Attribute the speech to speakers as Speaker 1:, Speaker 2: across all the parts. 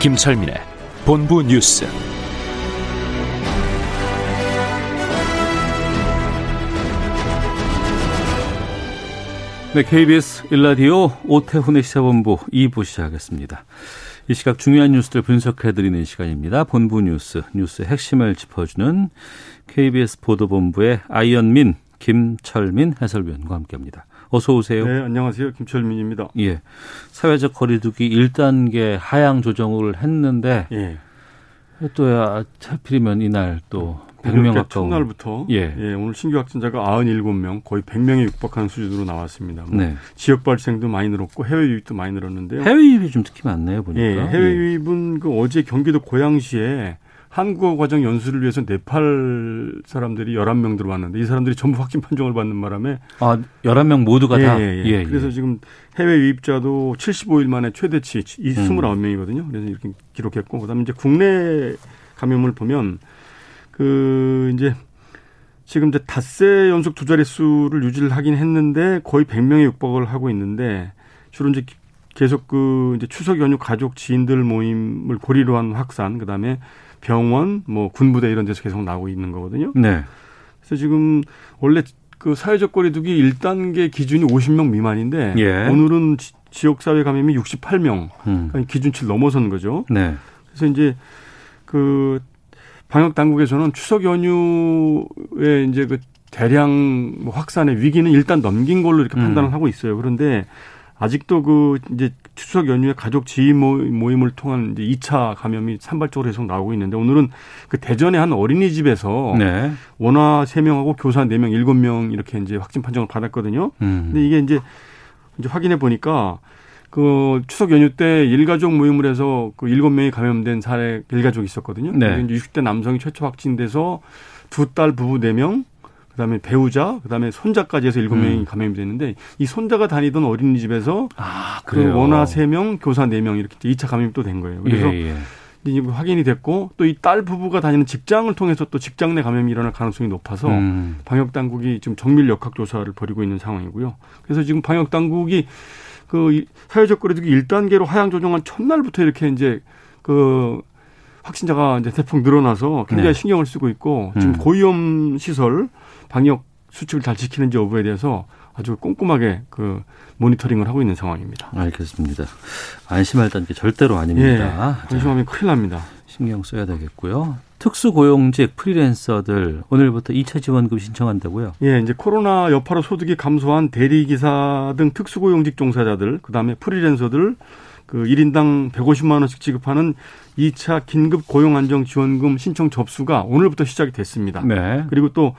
Speaker 1: 김철민의 본부 뉴스.
Speaker 2: 네, KBS 일라디오 오태훈의 시사본부 2부 시작하겠습니다. 이 시각 중요한 뉴스들 분석해드리는 시간입니다. 본부 뉴스, 뉴스의 핵심을 짚어주는 KBS 보도본부의 아이언민, 김철민 해설위원과 함께합니다. 어서 오세요.
Speaker 3: 네, 안녕하세요. 김철민입니다.
Speaker 2: 예, 사회적 거리두기 1단계 하향 조정을 했는데
Speaker 3: 예.
Speaker 2: 또 하필이면 이날 또 100명
Speaker 3: 어렵게
Speaker 2: 가까운
Speaker 3: 첫날부터
Speaker 2: 예.
Speaker 3: 예. 오늘 신규 확진자가 97명, 거의 100명에 육박하는 수준으로 나왔습니다. 뭐
Speaker 2: 네.
Speaker 3: 지역 발생도 많이 늘었고 해외 유입도 많이 늘었는데요.
Speaker 2: 해외 유입이 좀 특히 많네요 보니까.
Speaker 3: 예, 해외 유입은 그 어제 경기도 고양시에 한국어 과정 연수를 위해서 네팔 사람들이 11명 들어왔는데 이 사람들이 전부 확진 판정을 받는 바람에
Speaker 2: 아, 11명 모두가
Speaker 3: 예,
Speaker 2: 다.
Speaker 3: 예, 예. 그래서 지금 해외 유입자도 75일 만에 최대치
Speaker 2: 음.
Speaker 3: 29명이거든요. 그래서 이렇게 기록했고 그다음에 이제 국내 감염을 보면 그 이제 지금 이제 닷새 연속 두 자릿수를 유지를 하긴 했는데 거의 100명에 육박을 하고 있는데 주로 이제 계속 그 이제 추석 연휴 가족 지인들 모임을 고리로 한 확산 그다음에 병원 뭐 군부대 이런 데서 계속 나오고 있는 거거든요.
Speaker 2: 네.
Speaker 3: 그래서 지금 원래 그 사회적 거리두기 1단계 기준이 50명 미만인데
Speaker 2: 예.
Speaker 3: 오늘은 지, 지역 사회 감염이 68명.
Speaker 2: 음.
Speaker 3: 그러니까 기준치를 넘어선 거죠.
Speaker 2: 네.
Speaker 3: 그래서 이제 그 방역 당국에서는 추석 연휴에 이제 그 대량 뭐 확산의 위기는 일단 넘긴 걸로 이렇게
Speaker 2: 음.
Speaker 3: 판단을 하고 있어요. 그런데 아직도 그 이제 추석 연휴에 가족 지인 모임- 모임을 통한 이제 2차 감염이 산발적으로 계속 나오고 있는데 오늘은 그 대전의 한 어린이집에서
Speaker 2: 네.
Speaker 3: 원화 3명하고 교사 4명, 7명 이렇게 이제 확진 판정을 받았거든요.
Speaker 2: 음.
Speaker 3: 근데 이게 이제 이제 확인해 보니까 그 추석 연휴 때 일가족 모임을 해서 그 7명이 감염된 사례 일가족이 있었거든요.
Speaker 2: 네.
Speaker 3: 이제 60대 남성이 최초 확진돼서 두 딸 부부 4명 그다음에 배우자, 그다음에 손자까지 해서 7명이
Speaker 2: 음.
Speaker 3: 감염이 됐는데 이 손자가 다니던 어린이집에서
Speaker 2: 아,
Speaker 3: 그. 원화 3명, 교사 4명 이렇게 2차 감염이 또 된 거예요. 그래서
Speaker 2: 예, 예.
Speaker 3: 확인이 됐고 또 이 딸 부부가 다니는 직장을 통해서 또 직장 내 감염이 일어날 가능성이 높아서
Speaker 2: 음.
Speaker 3: 방역 당국이 지금 정밀 역학 조사를 벌이고 있는 상황이고요. 그래서 지금 방역 당국이 그 이- 사회적 거리두기 1단계로 하향 조정한 첫날부터 이렇게 이제 그 확진자가 이제 대폭 늘어나서 굉장히
Speaker 2: 네.
Speaker 3: 신경을 쓰고 있고 지금
Speaker 2: 음.
Speaker 3: 고위험 시설 방역 수칙을 잘 지키는지 여부에 대해서 아주 꼼꼼하게 그 모니터링을 하고 있는 상황입니다.
Speaker 2: 알겠습니다. 안심할 게 절대로 아닙니다.
Speaker 3: 예, 안심하면 큰일 납니다.
Speaker 2: 신경 써야 되겠고요. 특수고용직 프리랜서들 오늘부터 2차 지원금 신청한다고요?
Speaker 3: 예, 이제 코로나 여파로 소득이 감소한 대리기사 등 특수고용직 종사자들, 그 다음에 프리랜서들, 그 1인당 150만 원씩 지급하는 2차 긴급 고용 안정 지원금 신청 접수가 오늘부터 시작이 됐습니다.
Speaker 2: 네.
Speaker 3: 그리고 또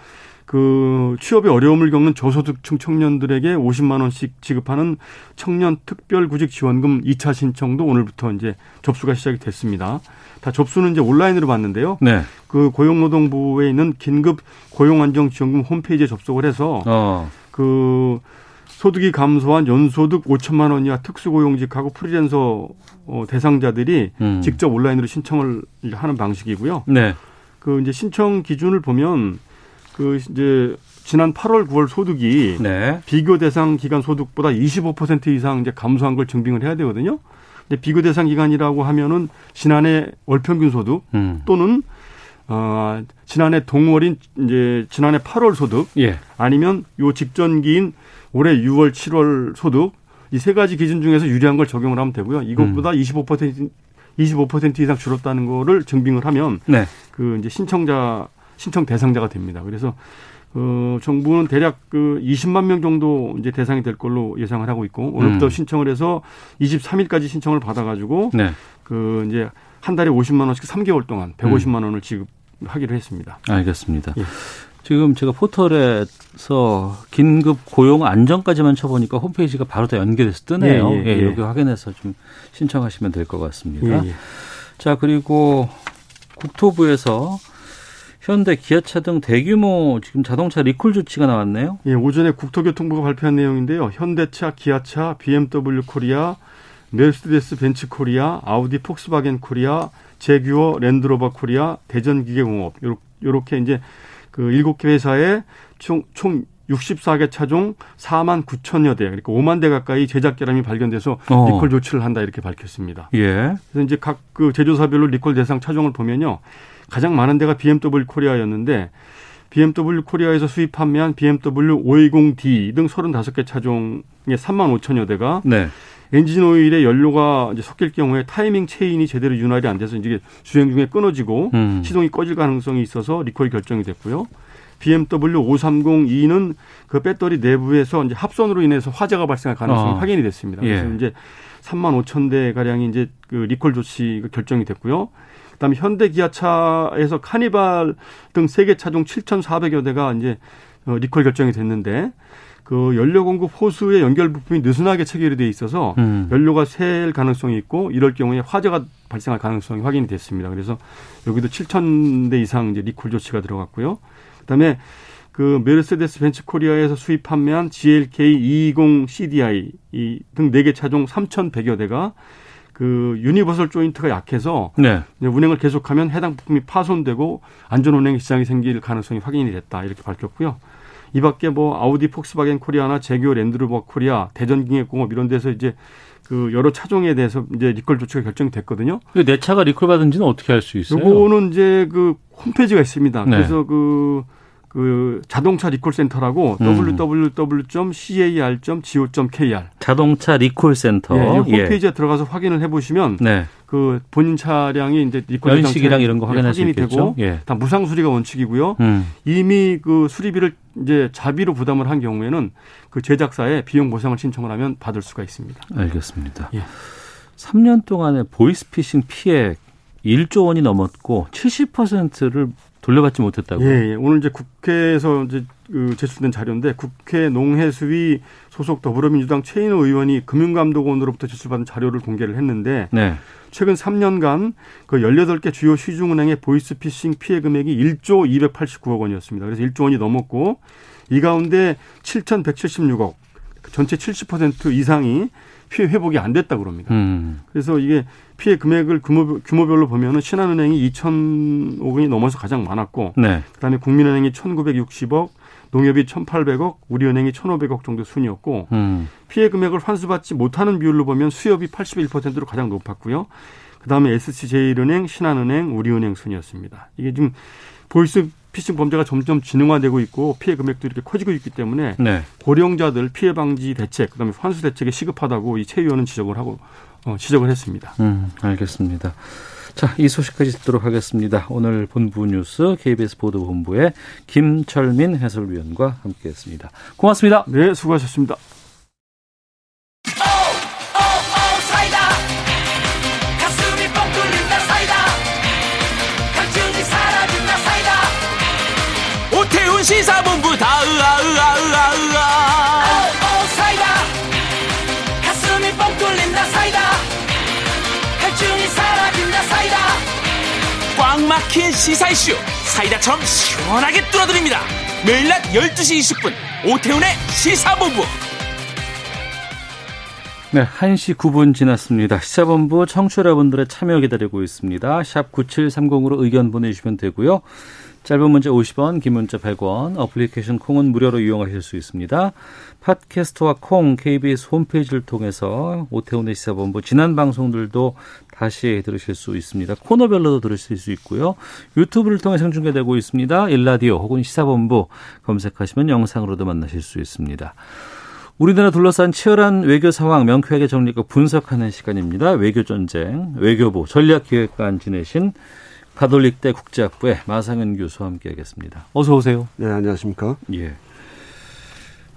Speaker 3: 그 취업에 어려움을 겪는 저소득층 청년들에게 50만 원씩 지급하는 청년 특별구직 지원금 2차 신청도 오늘부터 이제 접수가 시작이 됐습니다. 다 접수는 이제 온라인으로 받는데요.
Speaker 2: 네.
Speaker 3: 그 고용노동부에 있는 긴급 고용안정지원금 홈페이지에 접속을 해서
Speaker 2: 어.
Speaker 3: 그 소득이 감소한 연소득 5천만 원 이하 특수고용직하고 프리랜서 어, 대상자들이
Speaker 2: 음.
Speaker 3: 직접 온라인으로 신청을 하는 방식이고요.
Speaker 2: 네.
Speaker 3: 그 이제 신청 기준을 보면 그 이제 지난 8월 9월 소득이
Speaker 2: 네.
Speaker 3: 비교 대상 기간 소득보다 25% 이상 이제 감소한 걸 증빙을 해야 되거든요. 근데 비교 대상 기간이라고 하면은 지난해 월 평균 소득
Speaker 2: 음.
Speaker 3: 또는 어 지난해 동월인 이제 지난해 8월 소득
Speaker 2: 예.
Speaker 3: 아니면 요 직전기인 올해 6월 7월 소득 이 세 가지 기준 중에서 유리한 걸 적용을 하면 되고요. 이것보다 25% 25% 이상 줄었다는 거를 증빙을 하면
Speaker 2: 네.
Speaker 3: 그 이제 신청자 신청 대상자가 됩니다. 그래서 어 정부는 대략 그 20만 명 정도 이제 대상이 될 걸로 예상을 하고 있고 오늘부터
Speaker 2: 음.
Speaker 3: 신청을 해서 23일까지 신청을 받아 가지고
Speaker 2: 네.
Speaker 3: 그 이제 한 달에 50만 원씩 3개월 동안 150만 원을 지급하기로 했습니다.
Speaker 2: 알겠습니다.
Speaker 3: 예.
Speaker 2: 지금 제가 포털에서 긴급 고용 안정까지만 쳐보니까 홈페이지가 바로 다 연결해서 뜨네요.
Speaker 3: 예,
Speaker 2: 예,
Speaker 3: 예, 예.
Speaker 2: 여기 확인해서 좀 신청하시면 될 것 같습니다.
Speaker 3: 예, 예.
Speaker 2: 자, 그리고 국토부에서 현대, 기아차 등 대규모 지금 자동차 리콜 조치가 나왔네요.
Speaker 3: 예, 오전에 국토교통부가 발표한 내용인데요. 현대차, 기아차, BMW 코리아, 메르세데스 벤츠 코리아, 아우디 폭스바겐 코리아, 재규어 랜드로버 코리아, 대전기계공업 요렇게 이제 그 일곱 개 회사에 총, 총 64개 차종 4만 9천여 대, 그러니까 5만 대 가까이 제작 결함이 발견돼서
Speaker 2: 어.
Speaker 3: 리콜 조치를 한다 이렇게 밝혔습니다.
Speaker 2: 예.
Speaker 3: 그래서 이제 각 그 제조사별로 리콜 대상 차종을 보면요. 가장 많은 데가 BMW 코리아였는데 BMW 코리아에서 수입 판매한 BMW 520D 등 35개 차종의 3만 5천여 대가
Speaker 2: 네.
Speaker 3: 엔진 오일에 연료가 섞일 경우에 타이밍 체인이 제대로 윤활이 안 돼서 이제 주행 중에 끊어지고
Speaker 2: 음.
Speaker 3: 시동이 꺼질 가능성이 있어서 리콜이 결정이 됐고요. BMW 530E는 그 배터리 내부에서 이제 합선으로 인해서 화재가 발생할 가능성이
Speaker 2: 어.
Speaker 3: 확인이 됐습니다. 그래서
Speaker 2: 예.
Speaker 3: 이제 3만 5천 대 가량이 이제 그 리콜 조치가 결정이 됐고요. 그다음에 현대 기아차에서 카니발 등세개 차종 7,400여 대가 이제 어, 리콜 결정이 됐는데 그 연료 공급 호스의 연결 부품이 느슨하게 체결이 돼 있어서
Speaker 2: 음.
Speaker 3: 연료가 샐 가능성이 있고 이럴 경우에 화재가 발생할 가능성이 확인이 됐습니다. 그래서 여기도 7천 대 이상 이제 리콜 조치가 들어갔고요. 그다음에 그 메르세데스 벤츠 코리아에서 수입 판매한 GLK 220 CDI 등네개 차종 3,100여 대가 그 유니버설 조인트가 약해서
Speaker 2: 네.
Speaker 3: 이제 운행을 계속하면 해당 부품이 파손되고 안전 운행 지장이 생길 가능성이 확인이 됐다 이렇게 밝혔고요. 이 밖에 뭐 아우디 폭스바겐 코리아나 재규어 랜드로버 코리아 대전기계공업 이런 데서 이제 그 여러 차종에 대해서 이제 리콜 조치가 결정이 됐거든요.
Speaker 2: 내 차가 리콜 받은지는 어떻게 알 수 있어요?
Speaker 3: 요거는 이제 그 홈페이지가 있습니다.
Speaker 2: 네.
Speaker 3: 그래서 그, 그 자동차 리콜 센터라고
Speaker 2: 음.
Speaker 3: www.car.go.kr
Speaker 2: 자동차 리콜 센터.
Speaker 3: 예, 이
Speaker 2: 예.
Speaker 3: 홈페이지에 들어가서 확인을 해 보시면
Speaker 2: 네.
Speaker 3: 그 본인 차량이 이제 리콜
Speaker 2: 연식이랑 이런 거 확인할 수 있겠죠.
Speaker 3: 되고
Speaker 2: 예.
Speaker 3: 다 무상 수리가 원칙이고요.
Speaker 2: 음.
Speaker 3: 이미 그 수리비를 이제 자비로 부담을 한 경우에는 그 제작사에 비용 보상을 신청을 하면 받을 수가 있습니다.
Speaker 2: 알겠습니다.
Speaker 3: 예.
Speaker 2: 3년 동안에 보이스피싱 피해 1조 원이 넘었고 70%를 돌려받지 못했다고요.
Speaker 3: 예, 예. 오늘 이제 국회에서 이제 그 제출된 자료인데 국회 농해수위 소속 더불어민주당 최인호 의원이 금융감독원으로부터 제출받은 자료를 공개를 했는데
Speaker 2: 네.
Speaker 3: 최근 3년간 그 18개 주요 시중은행의 보이스피싱 피해 금액이 1조 289억 원이었습니다. 그래서 1조 원이 넘었고 이 가운데 7,176억 전체 70% 이상이 피해 회복이 안 됐다고 그럽니다.
Speaker 2: 음.
Speaker 3: 그래서 이게 피해 금액을 규모, 규모별로 보면은 신한은행이 2,000억 원이 넘어서 가장 많았고
Speaker 2: 네.
Speaker 3: 그다음에 국민은행이 1,960억, 농협이 1,800억, 우리은행이 1,500억 정도 순이었고
Speaker 2: 음. 피해
Speaker 3: 금액을 환수받지 못하는 비율로 보면 수협이 81%로 가장 높았고요. 그다음에 SC제일은행, 신한은행, 우리은행 순이었습니다. 이게 지금 보이스 피싱 범죄가 점점 지능화되고 있고 피해 금액도 이렇게 커지고 있기 때문에
Speaker 2: 네.
Speaker 3: 고령자들 피해 방지 대책, 그다음에 환수 대책이 시급하다고 이 최 의원은 지적을 하고 어, 지적을 했습니다.
Speaker 2: 음, 알겠습니다. 자, 이 소식까지 듣도록 하겠습니다. 오늘 본부 뉴스 KBS 보도본부의 김철민 해설위원과 함께했습니다. 고맙습니다.
Speaker 3: 네, 수고하셨습니다.
Speaker 4: 사이 막힌 시사 이슈 사이다처럼 시원하게 뚫어드립니다 매일 낮 12시 20분 오태훈의 시사본부
Speaker 2: 네, 1시 9분 지났습니다. 시사본부 청취자 여러분들의 참여 기다리고 있습니다. 샵 9730으로 의견 보내주시면 되고요. 짧은 문자 50원, 긴 문자 100원, 어플리케이션 콩은 무료로 이용하실 수 있습니다. 팟캐스트와 콩, KBS 홈페이지를 통해서 오태훈의 시사본부 지난 방송들도 다시 들으실 수 있습니다. 코너별로도 들으실 수 있고요. 유튜브를 통해 생중계되고 있습니다. 일라디오 혹은 시사본부 검색하시면 영상으로도 만나실 수 있습니다. 우리나라 둘러싼 치열한 외교 상황 명쾌하게 정리하고 분석하는 시간입니다. 외교 전쟁 외교부 전략기획관 지내신 가톨릭대 국제학부의 마상현 교수와 함께하겠습니다. 어서 오세요.
Speaker 5: 네, 안녕하십니까.
Speaker 2: 예.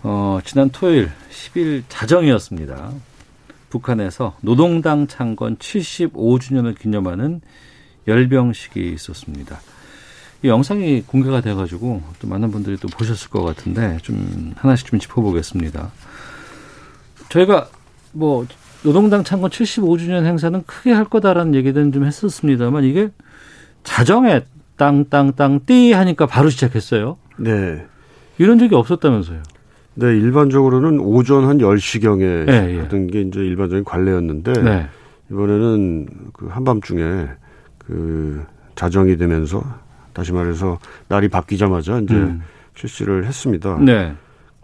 Speaker 2: 어, 지난 토요일 10일 자정이었습니다. 북한에서 노동당 창건 75주년을 기념하는 열병식이 있었습니다. 이 영상이 공개가 돼가지고 또 많은 분들이 또 보셨을 것 같은데 좀 하나씩 좀 짚어보겠습니다. 저희가 뭐 노동당 창건 75주년 행사는 크게 할 거다라는 얘기들은 좀 했었습니다만 이게 자정에 땅땅땅 띠 하니까 바로 시작했어요.
Speaker 5: 네.
Speaker 2: 이런 적이 없었다면서요.
Speaker 5: 네, 일반적으로는 오전 한 10시경에
Speaker 2: 네, 예.
Speaker 5: 하던 게 이제 일반적인 관례였는데
Speaker 2: 네.
Speaker 5: 이번에는 그 한밤중에 그 자정이 되면서 다시 말해서 날이 바뀌자마자 이제
Speaker 2: 음.
Speaker 5: 실시를 했습니다.
Speaker 2: 네.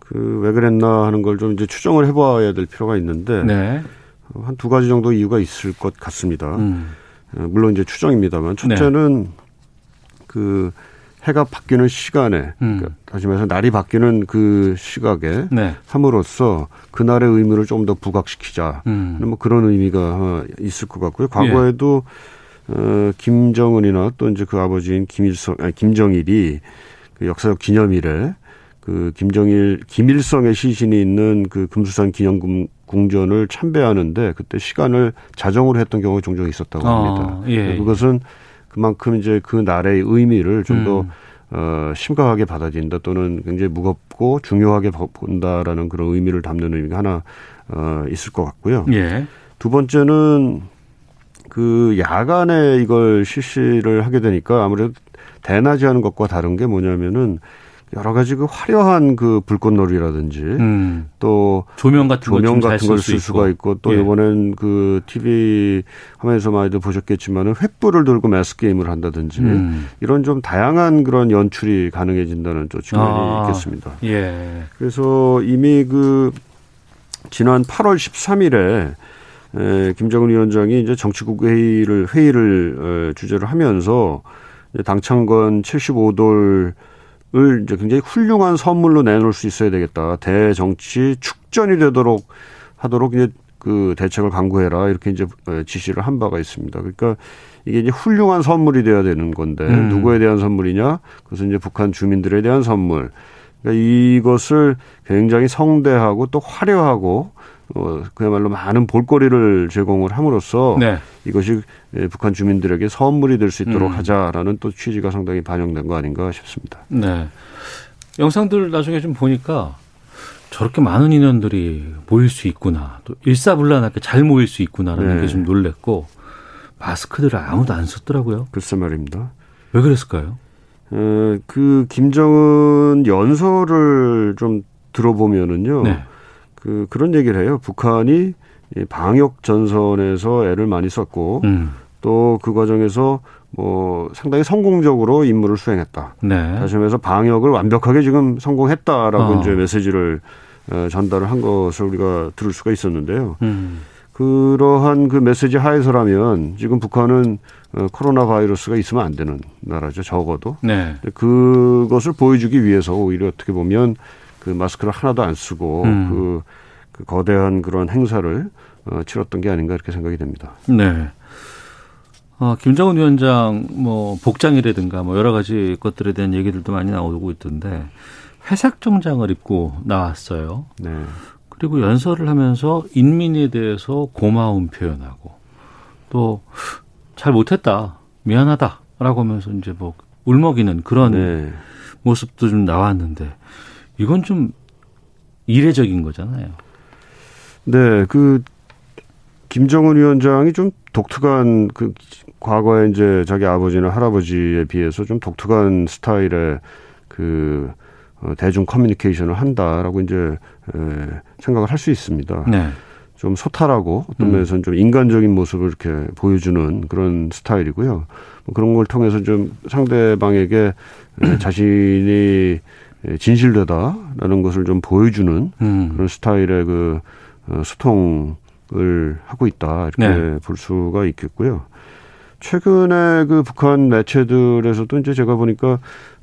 Speaker 5: 그 왜 그랬나 하는 걸 좀 이제 추정을 해봐야 될 필요가 있는데
Speaker 2: 네.
Speaker 5: 한두 가지 정도 이유가 있을 것 같습니다.
Speaker 2: 음.
Speaker 5: 어, 물론 이제 추정입니다만 첫째는 그 해가 바뀌는 시간에
Speaker 2: 음.
Speaker 5: 그러니까 다시 말해서 날이 바뀌는 그 시각에
Speaker 2: 네.
Speaker 5: 함으로써 그날의 의미를 좀 더 부각시키자.
Speaker 2: 음.
Speaker 5: 뭐 그런 의미가 어, 있을 것 같고요. 과거에도 어, 김정은이나 또 이제 그 아버지인 김일성, 아니, 김정일이 그 역사적 기념일에 그 김정일, 김일성의 시신이 있는 그 금수산 기념 궁전을 참배하는데 그때 시간을 자정으로 했던 경우가 종종 있었다고 합니다.
Speaker 2: 아, 예.
Speaker 5: 그것은 그만큼 이제 그 날의 의미를 좀더
Speaker 2: 음.
Speaker 5: 어, 심각하게 받아들인다 또는 굉장히 무겁고 중요하게 보- 본다라는 그런 의미를 담는 의미가 하나 어, 있을 것 같고요.
Speaker 2: 예.
Speaker 5: 두 번째는 그 야간에 이걸 실시를 하게 되니까 아무래도 대낮에 하는 것과 다른 게 뭐냐면은 여러 가지 그 화려한 그 불꽃놀이라든지
Speaker 2: 음.
Speaker 5: 또
Speaker 2: 조명 같은
Speaker 5: 조명 같은 걸
Speaker 2: 쓸
Speaker 5: 수가 있고 또
Speaker 2: 예.
Speaker 5: 이번엔 그 TV 화면에서 많이들 보셨겠지만은 횃불을 들고 매스 게임을 한다든지
Speaker 2: 음.
Speaker 5: 이런 좀 다양한 그런 연출이 가능해진다는 또 측면이
Speaker 2: 아.
Speaker 5: 있겠습니다.
Speaker 2: 예.
Speaker 5: 그래서 이미 그 지난 8월 13일에 에, 김정은 위원장이 이제 정치국 회의를 회의를 에, 주재를 하면서 당창건 75돌 을 이제 굉장히 훌륭한 선물로 내놓을 수 있어야 되겠다. 대정치 축전이 되도록 하도록 이제 그 대책을 강구해라 이렇게 이제 에, 지시를 한 바가 있습니다. 그러니까 이게 이제 훌륭한 선물이 돼야 되는 건데
Speaker 2: 음.
Speaker 5: 누구에 대한 선물이냐? 그것은 이제 북한 주민들에 대한 선물. 그러니까 이것을 굉장히 성대하고 또 화려하고 어, 그야말로 많은 볼거리를 제공을 함으로써
Speaker 2: 네.
Speaker 5: 이것이 예, 북한 주민들에게 선물이 될 수 있도록
Speaker 2: 음.
Speaker 5: 하자라는 또 취지가 상당히 반영된 거 아닌가 싶습니다.
Speaker 2: 네. 영상들 나중에 좀 보니까 저렇게 많은 인원들이 모일 수 있구나. 또 일사불란하게 잘 모일 수 있구나라는
Speaker 5: 네.
Speaker 2: 게좀 놀랬고 마스크들을 아무도 안 썼더라고요.
Speaker 5: 글쎄 말입니다.
Speaker 2: 왜 그랬을까요?
Speaker 5: 어, 그 김정은 연설을 좀 들어보면은요.
Speaker 2: 네.
Speaker 5: 그 그런 얘기를 해요. 북한이 이 방역 전선에서 애를 많이 썼고
Speaker 2: 음.
Speaker 5: 또그 과정에서 뭐 상당히 성공적으로 임무를 수행했다.
Speaker 2: 네.
Speaker 5: 다시 말해서 방역을 완벽하게 지금 성공했다라고
Speaker 2: 어.
Speaker 5: 이제 메시지를 어, 전달을 한 것을 우리가 들을 수가 있었는데요.
Speaker 2: 음.
Speaker 5: 그러한 그 메시지 하에서라면 지금 북한은 어, 코로나 바이러스가 있으면 안 되는 나라죠. 적어도.
Speaker 2: 네.
Speaker 5: 그것을 보여주기 위해서 오히려 어떻게 보면 그 마스크를 하나도 안 쓰고
Speaker 2: 음.
Speaker 5: 그, 그 거대한 그런 행사를 어, 치렀던 게 아닌가 이렇게 생각이 됩니다.
Speaker 2: 네. 어, 김정은 위원장 뭐 복장이라든가 뭐 여러 가지 것들에 대한 얘기들도 많이 나오고 있던데 회색 정장을 입고 나왔어요.
Speaker 5: 네.
Speaker 2: 그리고 연설을 하면서 인민에 대해서 고마움 표현하고 또 잘 못했다 미안하다라고 하면서 이제 뭐 울먹이는 그런
Speaker 5: 네.
Speaker 2: 모습도 좀 나왔는데 이건 좀 이례적인 거잖아요.
Speaker 5: 네, 그 김정은 위원장이 좀 독특한 그 과거에 이제 자기 아버지나 할아버지에 비해서 좀 독특한 스타일의 그 어, 대중 커뮤니케이션을 한다라고 이제 에, 생각을 할 수 있습니다.
Speaker 2: 네.
Speaker 5: 좀 소탈하고 어떤
Speaker 2: 음.
Speaker 5: 면에서는 좀 인간적인 모습을 이렇게 보여주는 그런 스타일이고요. 뭐 그런 걸 통해서 좀 상대방에게 에, 자신이 에, 진실되다라는 것을 좀 보여주는
Speaker 2: 음.
Speaker 5: 그런 스타일의 그 어, 소통을 하고 있다 이렇게
Speaker 2: 네.
Speaker 5: 볼 수가 있겠고요. 최근에 그 북한 매체들에서도 이제 제가 보니까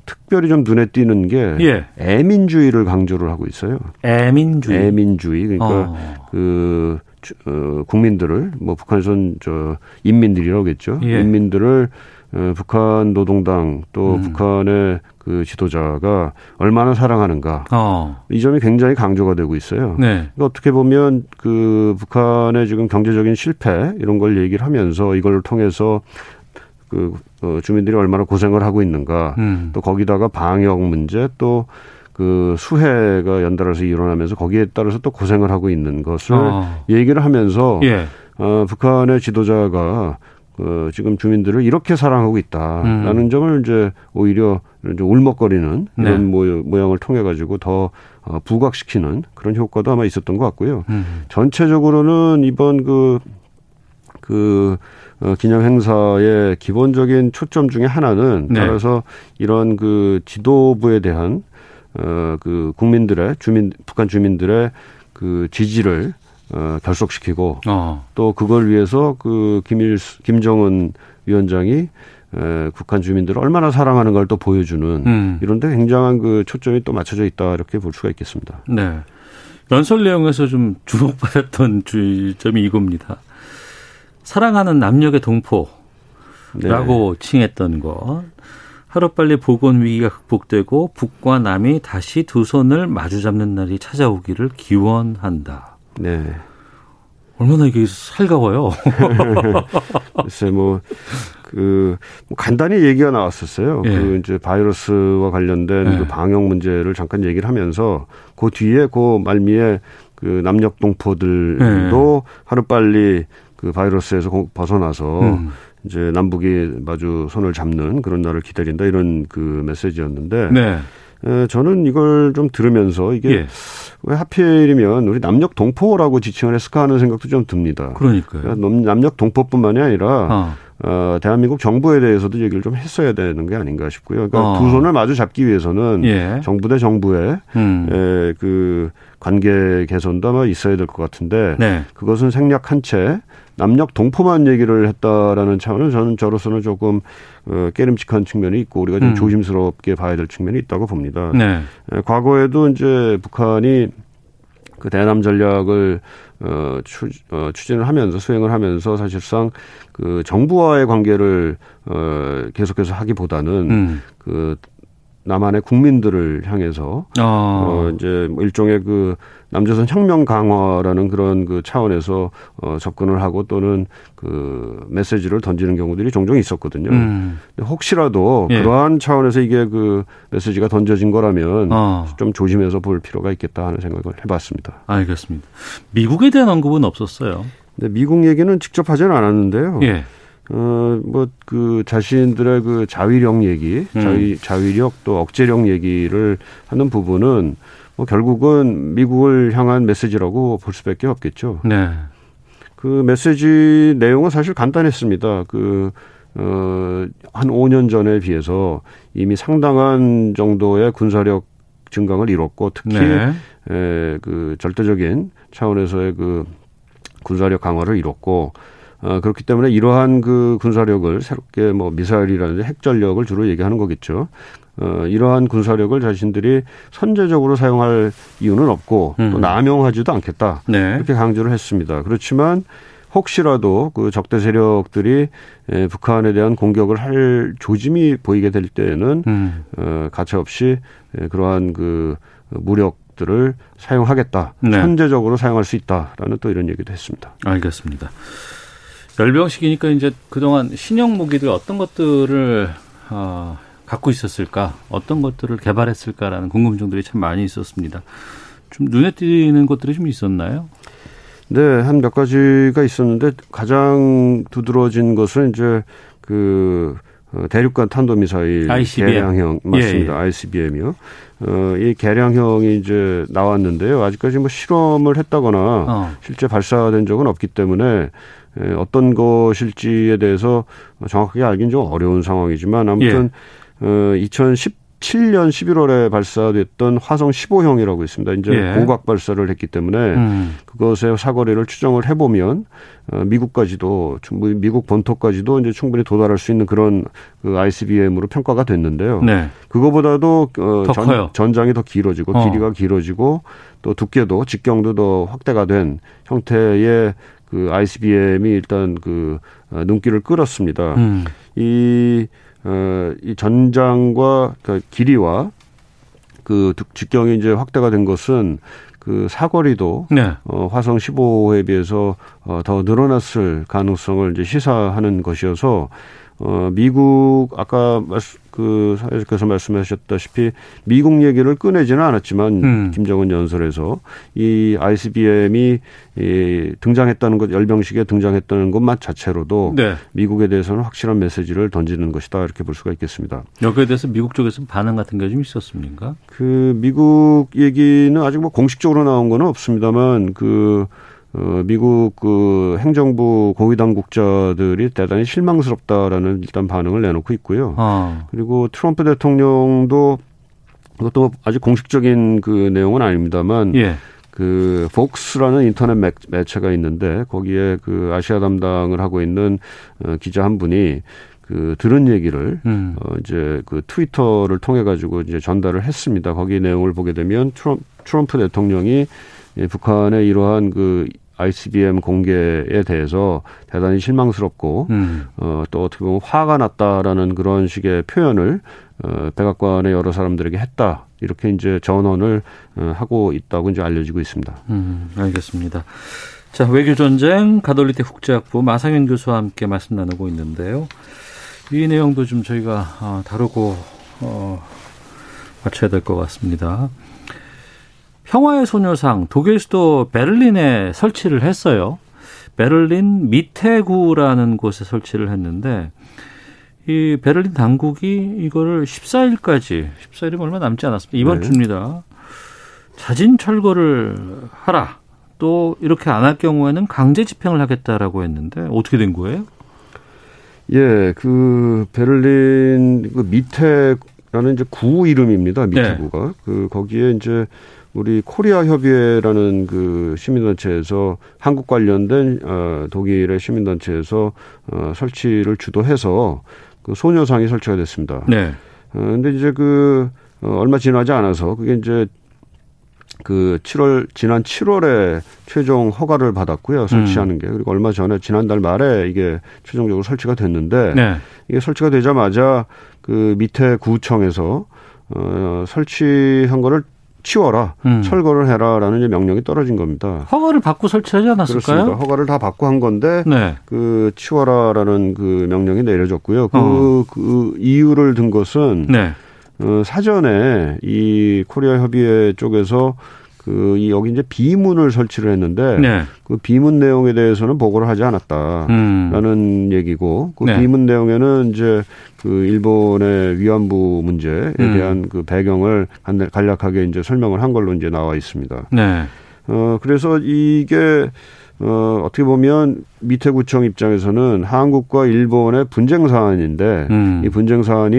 Speaker 5: 특별히 좀 눈에 띄는 게
Speaker 2: 예.
Speaker 5: 애민주의를 강조를 하고 있어요.
Speaker 2: 애민주의.
Speaker 5: 애민주의 그러니까
Speaker 2: 어.
Speaker 5: 그 주- 어, 국민들을 뭐 북한에선 저 인민들이라고 하겠죠.
Speaker 2: 예.
Speaker 5: 인민들을 어, 북한 노동당 또
Speaker 2: 음.
Speaker 5: 북한의 그 지도자가 얼마나 사랑하는가
Speaker 2: 어.
Speaker 5: 이 점이 굉장히 강조가 되고 있어요.
Speaker 2: 네.
Speaker 5: 그러니까 어떻게 보면 그 북한의 지금 경제적인 실패 이런 걸 얘기를 하면서 이걸 통해서 그 어, 주민들이 얼마나 고생을 하고 있는가.
Speaker 2: 음.
Speaker 5: 또 거기다가 방역 문제 또 그 수해가 연달아서 일어나면서 거기에 따라서 또 고생을 하고 있는 것을
Speaker 2: 어.
Speaker 5: 얘기를 하면서
Speaker 2: 예.
Speaker 5: 어, 북한의 지도자가 어, 지금 주민들을 이렇게 사랑하고 있다라는
Speaker 2: 음.
Speaker 5: 점을 이제 오히려 이제 울먹거리는 이런
Speaker 2: 네.
Speaker 5: 모- 모양을 통해 가지고 더 어, 부각시키는 그런 효과도 아마 있었던 것 같고요.
Speaker 2: 음.
Speaker 5: 전체적으로는 이번 그, 그, 어, 기념 행사의 기본적인 초점 중에 하나는
Speaker 2: 네.
Speaker 5: 따라서 이런 그 지도부에 대한 어, 그 국민들의 주민, 북한 주민들의 그 지지를 어, 결속시키고
Speaker 2: 어.
Speaker 5: 또 그걸 위해서 그 김일, 김정은 위원장이 에, 북한 주민들을 얼마나 사랑하는 걸 또 보여주는
Speaker 2: 음.
Speaker 5: 이런데 굉장한 그 초점이 또 맞춰져 있다 이렇게 볼 수가 있겠습니다.
Speaker 2: 네. 연설 내용에서 좀 주목받았던 주점이 이겁니다. 사랑하는 남녘의 동포라고
Speaker 5: 네.
Speaker 2: 칭했던 거. 하루빨리 보건 위기가 극복되고 북과 남이 다시 두 손을 마주 잡는 날이 찾아오기를 기원한다.
Speaker 5: 네.
Speaker 2: 얼마나 이게 살가워요.
Speaker 5: 글쎄 뭐, 그, 뭐 간단히 얘기가 나왔었어요.
Speaker 2: 예.
Speaker 5: 그 이제 바이러스와 관련된
Speaker 2: 예.
Speaker 5: 그 방역 문제를 잠깐 얘기를 하면서 그 뒤에 그 말미에 그 남녘 동포들도
Speaker 2: 예.
Speaker 5: 하루빨리 그 바이러스에서 고- 벗어나서
Speaker 2: 음.
Speaker 5: 이제 남북이 마주 손을 잡는 그런 날을 기다린다 이런 그 메시지였는데
Speaker 2: 네.
Speaker 5: 에, 저는 이걸 좀 들으면서 이게
Speaker 2: 예.
Speaker 5: 왜 하필이면 우리 남녘 동포라고 지칭을 했을까 하는 생각도 좀 듭니다.
Speaker 2: 그러니까요.
Speaker 5: 그러니까 남- 남녘 동포뿐만이 아니라
Speaker 2: 어.
Speaker 5: 어, 대한민국 정부에 대해서도 얘기를 좀 했어야 되는 게 아닌가 싶고요. 그러니까
Speaker 2: 어.
Speaker 5: 두 손을 마주 잡기 위해서는
Speaker 2: 예.
Speaker 5: 정부 대 정부의
Speaker 2: 음.
Speaker 5: 에, 그 관계 개선도 아마 있어야 될 것 같은데
Speaker 2: 네.
Speaker 5: 그것은 생략한 채 남녘 동포만 얘기를 했다라는 차원은 저는 저로서는 조금 어, 깨름직한 측면이 있고 우리가 좀
Speaker 2: 음.
Speaker 5: 조심스럽게 봐야 될 측면이 있다고 봅니다.
Speaker 2: 네.
Speaker 5: 에, 과거에도 이제 북한이 그 대남 전략을 어, 추, 어, 추진을 하면서 수행을 하면서 사실상 그 정부와의 관계를 어, 계속해서 하기보다는
Speaker 2: 음.
Speaker 5: 그 남한의 국민들을 향해서
Speaker 2: 어.
Speaker 5: 어, 이제 뭐 일종의 그 남조선 혁명 강화라는 그런 그 차원에서 어, 접근을 하고 또는 그 메시지를 던지는 경우들이 종종 있었거든요.
Speaker 2: 음.
Speaker 5: 혹시라도
Speaker 2: 예.
Speaker 5: 그러한 차원에서 이게 그 메시지가 던져진 거라면
Speaker 2: 어.
Speaker 5: 좀 조심해서 볼 필요가 있겠다 하는 생각을 해봤습니다.
Speaker 2: 알겠습니다. 미국에 대한 언급은 없었어요.
Speaker 5: 근데 미국 얘기는 직접 하지는 않았는데요.
Speaker 2: 예.
Speaker 5: 어, 뭐, 그, 자신들의 그 자위력 얘기,
Speaker 2: 음.
Speaker 5: 자위, 자위력 또 억제력 얘기를 하는 부분은 뭐 결국은 미국을 향한 메시지라고 볼 수밖에 없겠죠.
Speaker 2: 네.
Speaker 5: 그 메시지 내용은 사실 간단했습니다. 그, 어, 한 5년 전에 비해서 이미 상당한 정도의 군사력 증강을 이뤘고 특히
Speaker 2: 네.
Speaker 5: 에, 그 절대적인 차원에서의 그 군사력 강화를 이뤘고 어, 그렇기 때문에 이러한 그 군사력을 새롭게 뭐 미사일이라든지 핵전력을 주로 얘기하는 거겠죠. 어, 이러한 군사력을 자신들이 선제적으로 사용할 이유는 없고 또
Speaker 2: 음.
Speaker 5: 남용하지도 않겠다.
Speaker 2: 네.
Speaker 5: 이렇게 강조를 했습니다. 그렇지만 혹시라도 그 적대 세력들이 에, 북한에 대한 공격을 할 조짐이 보이게 될 때에는
Speaker 2: 음.
Speaker 5: 어, 가차없이 에, 그러한 그 무력 들을 사용하겠다.
Speaker 2: 네.
Speaker 5: 선제적으로 사용할 수 있다라는 또 이런 얘기도 했습니다.
Speaker 2: 알겠습니다. 열병식이니까 이제 그동안 신형 무기들 어떤 것들을 어, 갖고 있었을까, 어떤 것들을 개발했을까라는 궁금증들이 참 많이 있었습니다. 좀 눈에 띄는 것들이 좀 있었나요?
Speaker 5: 네, 한 몇 가지가 있었는데 가장 두드러진 것은 이제 그 어, 대륙간 탄도미사일
Speaker 2: ICBM.
Speaker 5: 개량형 맞습니다.
Speaker 2: 예,
Speaker 5: ICBM이요. 어, 이 개량형이 이제 나왔는데요. 아직까지 뭐 실험을 했다거나
Speaker 2: 어. 실제
Speaker 5: 발사된 적은 없기 때문에 에, 어떤 것일지에 대해서 정확하게 알긴 좀 어려운 상황이지만 아무튼 어, 2017년 11월에 발사됐던 화성 15형이라고 있습니다. 이제
Speaker 2: 예.
Speaker 5: 고각 발사를 했기 때문에
Speaker 2: 음.
Speaker 5: 그것의 사거리를 추정을 해보면 어, 미국까지도 충분히 미국 본토까지도 이제 충분히 도달할 수 있는 그런 그 ICBM으로 평가가 됐는데요.
Speaker 2: 네.
Speaker 5: 그거보다도 어,
Speaker 2: 더 커요.
Speaker 5: 전, 장이 더 길어지고
Speaker 2: 어.
Speaker 5: 길이가 길어지고 또 두께도 직경도 더 확대가 된 형태의 그 ICBM이 일단 그 어, 눈길을 끌었습니다.
Speaker 2: 음.
Speaker 5: 이, 어, 이 전장과 그 길이와 그 두- 직경이 이제 확대가 된 것은 그 사거리도
Speaker 2: 네.
Speaker 5: 어, 화성 15호에 비해서 어, 더 늘어났을 가능성을 이제 시사하는 것이어서 어, 미국 아까 말씀, 그 사회자께서 말씀하셨다시피 미국 얘기를 꺼내지는 않았지만
Speaker 2: 음.
Speaker 5: 김정은 연설에서 이 ICBM이 이 등장했다는 것 열병식에 등장했다는 것만 자체로도
Speaker 2: 네.
Speaker 5: 미국에 대해서는 확실한 메시지를 던지는 것이다 이렇게 볼 수가 있겠습니다.
Speaker 2: 여기에 대해서 미국 쪽에서 반응 같은 게 좀 있었습니까?
Speaker 5: 그 미국 얘기는 아직 뭐 공식적으로 나온 건 없습니다만 그 어, 미국 그 행정부 고위 당국자들이 대단히 실망스럽다라는 일단 반응을 내놓고 있고요.
Speaker 2: 아.
Speaker 5: 그리고 트럼프 대통령도 그것도 아직 공식적인 그 내용은 아닙니다만
Speaker 2: 예.
Speaker 5: 그 폭스라는 인터넷 매, 매체가 있는데 거기에 그 아시아 담당을 하고 있는 어, 기자 한 분이 그 들은 얘기를
Speaker 2: 음.
Speaker 5: 어 이제 그 트위터를 통해 가지고 이제 전달을 했습니다. 거기 내용을 보게 되면 트럼, 트럼프 대통령이 예, 북한의 이러한 그 ICBM 공개에 대해서 대단히 실망스럽고
Speaker 2: 음.
Speaker 5: 어, 또 어떻게 보면 화가 났다라는 그런 식의 표현을 어, 백악관의 여러 사람들에게 했다. 이렇게 이제 전언을 어, 하고 있다고 이제 알려지고 있습니다.
Speaker 2: 음, 알겠습니다. 자, 외교 전쟁 가톨릭대 국제학부 마상현 교수와 함께 말씀 나누고 있는데요. 이 내용도 좀 저희가 어, 다루고 어, 맞춰야 될 것 같습니다. 평화의 소녀상 독일 수도 베를린에 설치를 했어요. 베를린 미테구라는 곳에 설치를 했는데 이 베를린 당국이 이거를 14일까지 14일이 얼마 남지 않았습니다. 이번
Speaker 5: 네.
Speaker 2: 주입니다. 자진 철거를 하라. 또 이렇게 안 할 경우에는 강제 집행을 하겠다라고 했는데 어떻게 된 거예요?
Speaker 5: 예, 그 베를린 그 미테라는 이제 구 이름입니다. 미테구가 그 거기에 이제 우리 코리아 협의회라는 그 시민단체에서 한국 관련된 어, 독일의 시민단체에서 어, 설치를 주도해서 그 소녀상이 설치가 됐습니다.
Speaker 2: 네.
Speaker 5: 어, 근데 이제 그, 어, 얼마 지나지 않아서 그게 이제 그 7월, 지난 7월에 최종 허가를 받았고요. 설치하는 게. 그리고 얼마 전에 지난달 말에 이게 최종적으로 설치가 됐는데
Speaker 2: 네.
Speaker 5: 이게 설치가 되자마자 그 밑에 구청에서 어, 설치한 거를 치워라.
Speaker 2: 음.
Speaker 5: 철거를 해라라는 명령이 떨어진 겁니다.
Speaker 2: 허가를 받고 설치하지 않았을까요?
Speaker 5: 그렇습니다. 허가를 다 받고 한 건데
Speaker 2: 네.
Speaker 5: 그 치워라라는 그 명령이 내려졌고요. 그,
Speaker 2: 어.
Speaker 5: 그 이유를 든 것은
Speaker 2: 네.
Speaker 5: 어, 사전에 이 코리아 협의회 쪽에서 그, 이 여기 이제 비문을 설치를 했는데
Speaker 2: 네.
Speaker 5: 그 비문 내용에 대해서는 보고를 하지 않았다라는
Speaker 2: 음.
Speaker 5: 얘기고 그
Speaker 2: 네.
Speaker 5: 비문 내용에는 이제 그 일본의 위안부 문제에
Speaker 2: 음.
Speaker 5: 대한 그 배경을 간략- 간략하게 이제 설명을 한 걸로 이제 나와 있습니다.
Speaker 2: 네.
Speaker 5: 어, 그래서 이게, 어, 어떻게 보면 밑에 구청 입장에서는 한국과 일본의 분쟁 사안인데,
Speaker 2: 음.
Speaker 5: 이 분쟁 사안이,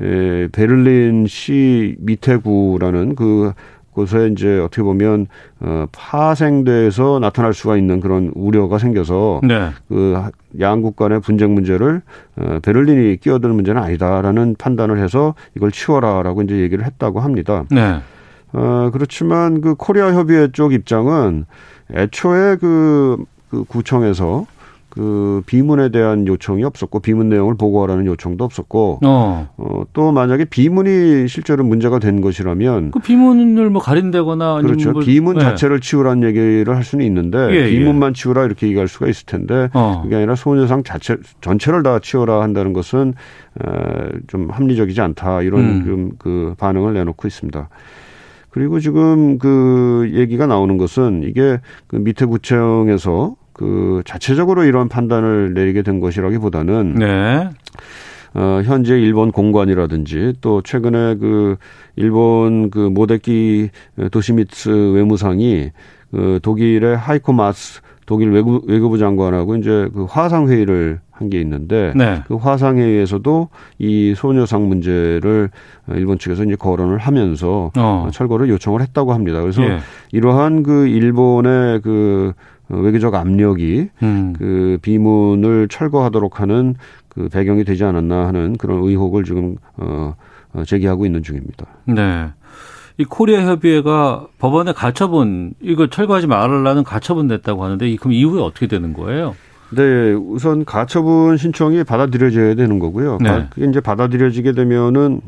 Speaker 5: 에, 베를린시 미테구라는 그, 곳에 이제 어떻게 보면, 어, 파생돼서 나타날 수가 있는 그런 우려가 생겨서,
Speaker 2: 네.
Speaker 5: 그 양국 간의 분쟁 문제를 어, 베를린이 끼어들 문제는 아니다라는 판단을 해서 이걸 치워라라고 이제 얘기를 했다고 합니다.
Speaker 2: 네.
Speaker 5: 어, 그렇지만 그 코리아 협의회 쪽 입장은 애초에 그, 그 구청에서 그 비문에 대한 요청이 없었고 비문 내용을 보고하라는 요청도 없었고
Speaker 2: 어.
Speaker 5: 어, 또 만약에 비문이 실제로 문제가 된 것이라면
Speaker 2: 그 비문을 뭐 가린다거나 아니면
Speaker 5: 그렇죠.
Speaker 2: 뭘-
Speaker 5: 비문
Speaker 2: 네.
Speaker 5: 자체를 치우라는 얘기를 할 수는 있는데
Speaker 2: 예, 예.
Speaker 5: 비문만 치우라 이렇게 얘기할 수가 있을 텐데
Speaker 2: 어.
Speaker 5: 그게 아니라 소녀상 자체 전체를 다 치워라 한다는 것은 에, 좀 합리적이지 않다 이런
Speaker 2: 음.
Speaker 5: 좀그 반응을 내놓고 있습니다. 그리고 지금 그 얘기가 나오는 것은 이게 그 밑에 구청에서 그 자체적으로 이런 판단을 내리게 된 것이라기보다는
Speaker 2: 네.
Speaker 5: 어, 현재 일본 공관이라든지 또 최근에 그 일본 그 모데키 도시미츠 외무상이 그 독일의 하이코 마스 독일 외국, 외교부 장관하고 이제 그 화상 회의를 한 게 있는데
Speaker 2: 네.
Speaker 5: 그 화상 회의에서도 이 소녀상 문제를 일본 측에서 이제 거론을 하면서
Speaker 2: 어.
Speaker 5: 철거를 요청을 했다고 합니다. 그래서
Speaker 2: 예.
Speaker 5: 이러한 그 일본의 그 외교적 압력이
Speaker 2: 음.
Speaker 5: 그 비문을 철거하도록 하는 그 배경이 되지 않았나 하는 그런 의혹을 지금 어, 어, 제기하고 있는 중입니다.
Speaker 2: 네. 이 코리아 협의회가 법원에 가처분 이거 철거하지 말라는 가처분 냈다고 하는데 이- 그럼 이후에 어떻게 되는 거예요?
Speaker 5: 네, 우선 가처분 신청이 받아들여져야 되는 거고요.
Speaker 2: 네.
Speaker 5: 가- 그게 이제 받아들여지게 되면은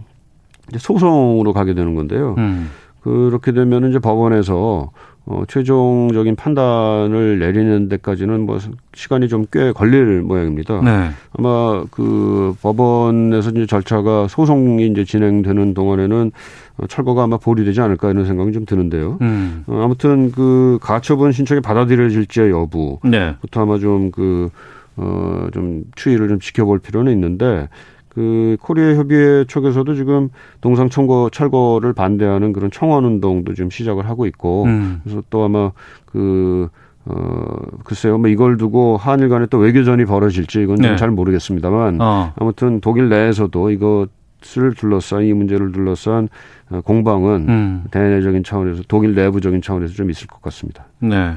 Speaker 5: 이제 소송으로 가게 되는 건데요.
Speaker 2: 음.
Speaker 5: 그렇게 되면은 이제 법원에서 어, 최종적인 판단을 내리는 데까지는 뭐 시간이 좀 꽤 걸릴 모양입니다.
Speaker 2: 네.
Speaker 5: 아마 그 법원에서 이제 절차가 소송이 이제 진행되는 동안에는 어, 철거가 아마 보류되지 않을까 이런 생각이 좀 드는데요.
Speaker 2: 음.
Speaker 5: 어, 아무튼 그 가처분 신청이 받아들여질지의 여부부터
Speaker 2: 네.
Speaker 5: 아마 좀 그, 어, 좀 추이를 좀 지켜볼 필요는 있는데 그 코리아 협의회 쪽에서도 지금 동상 청거 철거를 반대하는 그런 청원 운동도 지금 시작을 하고 있고
Speaker 2: 음.
Speaker 5: 그래서 또 아마 그 어, 글쎄요, 뭐 이걸 두고 한일 간에 또 외교전이 벌어질지 이건
Speaker 2: 네.
Speaker 5: 좀잘 모르겠습니다만
Speaker 2: 어.
Speaker 5: 아무튼 독일 내에서도 이것을 둘러싼 이 문제를 둘러싼 어, 공방은
Speaker 2: 음.
Speaker 5: 대내적인 차원에서 독일 내부적인 차원에서 좀 있을 것 같습니다.
Speaker 2: 네.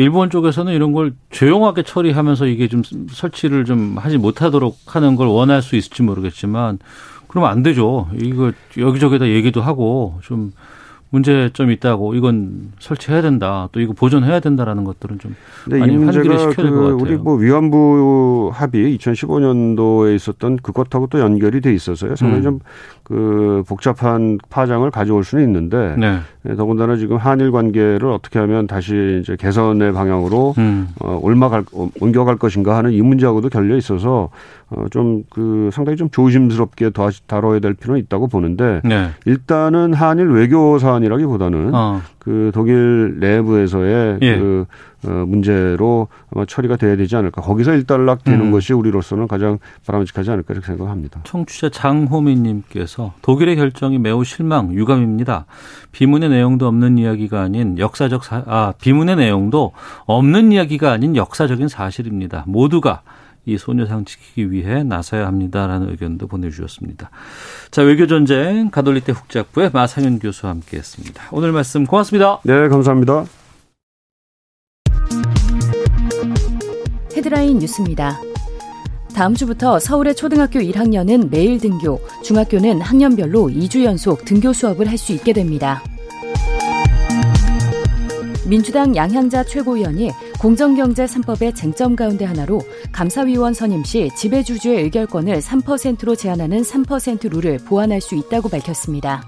Speaker 2: 일본 쪽에서는 이런 걸 조용하게 처리하면서 이게 좀 설치를 좀 하지 못하도록 하는 걸 원할 수 있을지 모르겠지만 그러면 안 되죠. 이거 여기저기다 얘기도 하고 좀 문제점이 있다고 이건 설치해야 된다. 또 이거 보존해야 된다라는 것들은 좀 많이 환기를
Speaker 5: 문제가
Speaker 2: 시켜야
Speaker 5: 될것그
Speaker 2: 같아요.
Speaker 5: 우리 뭐 위안부 합의 2015년도에 있었던 그것하고 또 연결이 돼 있어서요. 상당히
Speaker 2: 음.
Speaker 5: 좀 그 복잡한 파장을 가져올 수는 있는데
Speaker 2: 네.
Speaker 5: 예, 더군다나 지금 한일 관계를 어떻게 하면 다시 이제 개선의 방향으로
Speaker 2: 음.
Speaker 5: 어, 올마갈 옮겨갈 것인가 하는 이 문제하고도 결려 있어서 어, 좀 그 상당히 좀 조심스럽게 다, 다뤄야 될 필요는 있다고 보는데
Speaker 2: 네.
Speaker 5: 일단은 한일 외교 사안이라기보다는
Speaker 2: 어.
Speaker 5: 그 독일 내부에서의
Speaker 2: 예.
Speaker 5: 그 어, 문제로 아마 처리가 돼야 되지 않을까. 거기서 일단락 되는
Speaker 2: 음.
Speaker 5: 것이 우리로서는 가장 바람직하지 않을까 이렇게 생각합니다.
Speaker 2: 청취자 장호민님께서 독일의 결정이 매우 실망, 유감입니다. 비문의 내용도 없는 이야기가 아닌 역사적 사, 아, 비문의 내용도 없는 이야기가 아닌 역사적인 사실입니다. 모두가 이 소녀상 지키기 위해 나서야 합니다라는 의견도 보내주셨습니다. 자, 외교전쟁 가톨릭대 국제학부의 마상현 교수와 함께했습니다. 오늘 말씀 고맙습니다.
Speaker 5: 네, 감사합니다.
Speaker 6: 헤드라인 뉴스입니다. 다음 주부터 서울의 초등학교 1학년은 매일 등교, 중학교는 학년별로 2주 연속 등교 수업을 할 수 있게 됩니다. 민주당 양향자 최고위원이 공정경제 3법의 쟁점 가운데 하나로 감사위원 선임 시 지배주주의 의결권을 3%로 제한하는 3% 룰을 보완할 수 있다고 밝혔습니다.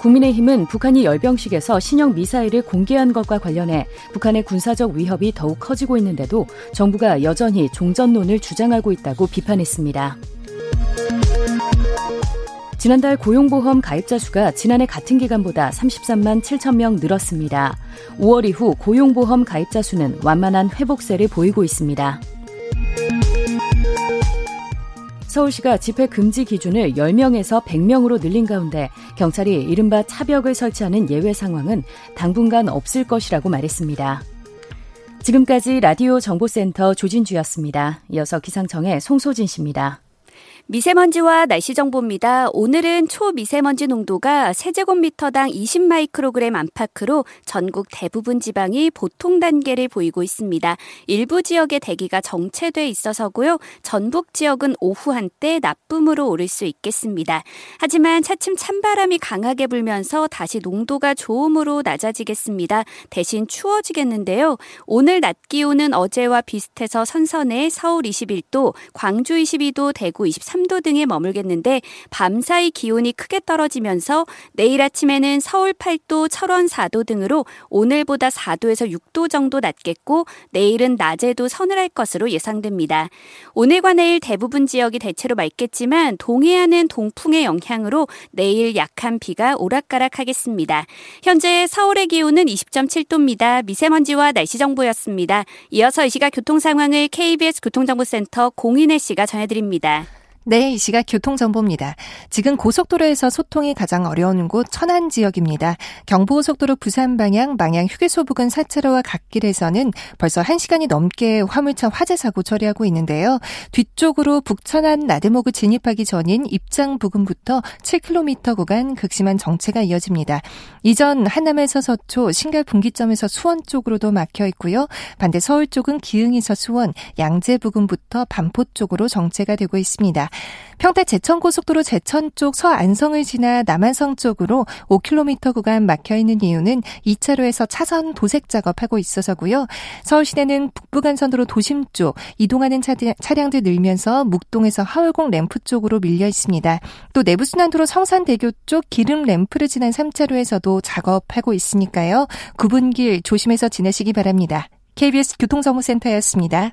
Speaker 6: 국민의힘은 북한이 열병식에서 신형 미사일을 공개한 것과 관련해 북한의 군사적 위협이 더욱 커지고 있는데도 정부가 여전히 종전론을 주장하고 있다고 비판했습니다. 지난달 고용보험 가입자 수가 지난해 같은 기간보다 33만 7천 명 늘었습니다. 5월 이후 고용보험 가입자 수는 완만한 회복세를 보이고 있습니다. 서울시가 집회 금지 기준을 10명에서 100명으로 늘린 가운데 경찰이 이른바 차벽을 설치하는 예외 상황은 당분간 없을 것이라고 말했습니다. 지금까지 라디오 정보센터 조진주였습니다. 이어서 기상청의 송소진 씨입니다.
Speaker 7: 미세먼지와 날씨 정보입니다. 오늘은 초미세먼지 농도가 세제곱미터당 20마이크로그램 안팎으로 전국 대부분 지방이 보통 단계를 보이고 있습니다. 일부 지역의 대기가 정체돼 있어서고요. 전북 지역은 오후 한때 나쁨으로 오를 수 있겠습니다. 하지만 차츰 찬바람이 강하게 불면서 다시 농도가 좋음으로 낮아지겠습니다. 대신 추워지겠는데요. 오늘 낮 기온은 어제와 비슷해서 선선해 서울 21도, 광주 22도, 대구 23도 등에 머물겠는데 밤사이 기온이 크게 떨어지면서 내일 아침에는 서울 8도, 철원 4도 등으로 오늘보다 4도에서 6도 정도 낮겠고 내일은 낮에도 서늘할 것으로 예상됩니다. 오늘과 내일 대부분 지역이 대체로 맑겠지만 동해안은 동풍의 영향으로 내일 약한 비가 오락가락하겠습니다. 현재 서울의 기온은 20.7도입니다. 미세먼지와 날씨 정보였습니다. 이어서 이 시각 교통 상황을 KBS 교통정보센터 공인혜 씨가 전해드립니다.
Speaker 8: 네, 이 시각 교통정보입니다. 지금 고속도로에서 소통이 가장 어려운 곳 천안 지역입니다. 경부고속도로 부산 방향 망양 휴게소 부근 사차로와 갓길에서는 벌써 1시간이 넘게 화물차 화재 사고 처리하고 있는데요. 뒤쪽으로 북천안 나들목을 진입하기 전인 입장 부근부터 7km 구간 극심한 정체가 이어집니다. 이전 한남에서 서초, 신갈 분기점에서 수원 쪽으로도 막혀 있고요. 반대 서울 쪽은 기흥에서 수원, 양재 부근부터 반포 쪽으로 정체가 되고 있습니다. 평택 제천고속도로 제천 쪽 서안성을 지나 남한성 쪽으로 5km 구간 막혀 있는 이유는 2차로에서 차선 도색 작업하고 있어서고요. 서울 시내는 북부간선도로 도심 쪽 이동하는 차량들 늘면서 묵동에서 하월공 램프 쪽으로 밀려 있습니다. 또 내부순환도로 성산대교 쪽 기름 램프를 지난 3차로에서도 작업하고 있으니까요. 구분길 조심해서 지내시기 바랍니다. KBS 교통정보센터였습니다.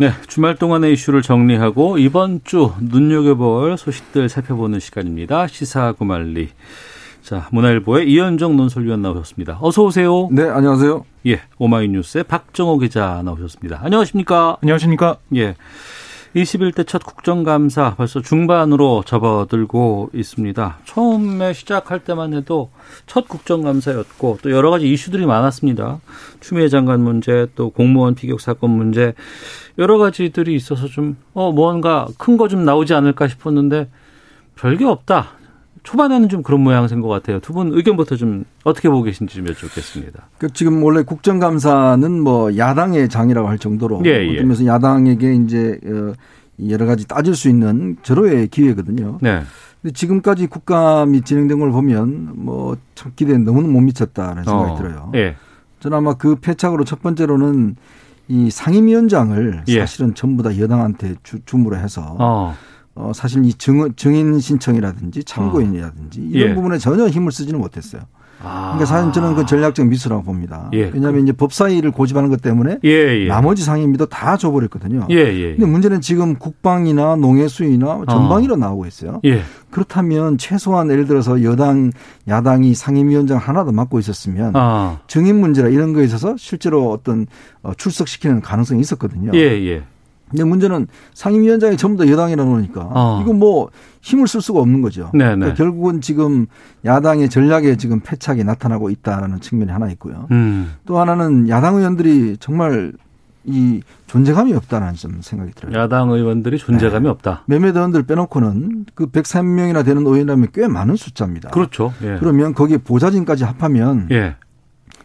Speaker 2: 네, 주말 동안의 이슈를 정리하고 이번 주 눈여겨볼 소식들 살펴보는 시간입니다. 시사구말리. 자, 문화일보의 이현정 논설위원 나오셨습니다. 어서 오세요.
Speaker 9: 네, 안녕하세요.
Speaker 2: 예, 오마이뉴스의 박정호 기자 나오셨습니다. 안녕하십니까?
Speaker 9: 안녕하십니까?
Speaker 2: 예. 21대 첫 국정감사 벌써 중반으로 접어들고 있습니다. 처음에 시작할 때만 해도 첫 국정감사였고 또 여러 가지 이슈들이 많았습니다. 추미애 장관 문제 또 공무원 피격 사건 문제 여러 가지들이 있어서 좀 어 뭔가 큰 거 좀 나오지 않을까 싶었는데 별게 없다. 초반에는 좀 그런 모양새인 것 같아요. 두 분 의견부터 좀 어떻게 보고 계신지 좀 여쭙겠습니다.
Speaker 9: 그 지금 원래 국정감사는 뭐 야당의 장이라고 할 정도로
Speaker 2: 예, 예.
Speaker 9: 그러면서 야당에게 이제 어, 여러 가지 따질 수 있는 절호의 기회거든요.
Speaker 2: 네.
Speaker 9: 근데 지금까지 국감이 진행된 걸 보면 뭐 참 기대에 너무 못 미쳤다는 생각이
Speaker 2: 어,
Speaker 9: 들어요.
Speaker 2: 예.
Speaker 9: 저는 아마 그 패착으로 첫 번째로는 이 상임위원장을
Speaker 2: 예.
Speaker 9: 사실은 전부 다 여당한테 주, 주무로 해서
Speaker 2: 어.
Speaker 9: 어, 사실 이 증, 증인 신청이라든지 참고인이라든지 이런
Speaker 2: 예.
Speaker 9: 부분에 전혀 힘을 쓰지는 못했어요.
Speaker 2: 아.
Speaker 9: 그러니까 사실 저는 그 전략적 미수라고 봅니다.
Speaker 2: 예.
Speaker 9: 왜냐하면 이제 법사위를 고집하는 것 때문에
Speaker 2: 예, 예.
Speaker 9: 나머지 상임위도 다 줘버렸거든요.
Speaker 2: 예, 예.
Speaker 9: 근데 문제는 지금 국방이나 농해수위나 전방위로 나오고 있어요.
Speaker 2: 예.
Speaker 9: 그렇다면 최소한 예를 들어서 여당, 야당이 상임위원장 하나 더 맡고 있었으면
Speaker 2: 아.
Speaker 9: 증인 문제나 이런 거에 있어서 실제로 어떤 어, 출석시키는 가능성이 있었거든요. 근데 문제는 상임위원장이 전부 다 여당이라 그러니까
Speaker 2: 어.
Speaker 9: 이거 뭐 힘을 쓸 수가 없는 거죠.
Speaker 2: 네, 네.
Speaker 9: 그러니까 결국은 지금 야당의 전략에 지금 패착이 나타나고 있다라는 측면이 하나 있고요.
Speaker 2: 음.
Speaker 9: 또 하나는 야당 의원들이 정말 이 존재감이 없다는 좀 생각이 들어요.
Speaker 2: 야당 의원들이 존재감이 없다.
Speaker 9: 몇몇 의원들 빼놓고는 그 103명이나 되는 의원이라면 꽤 많은 숫자입니다.
Speaker 2: 그렇죠. 예.
Speaker 9: 그러면 거기에 보좌진까지 합하면
Speaker 2: 예.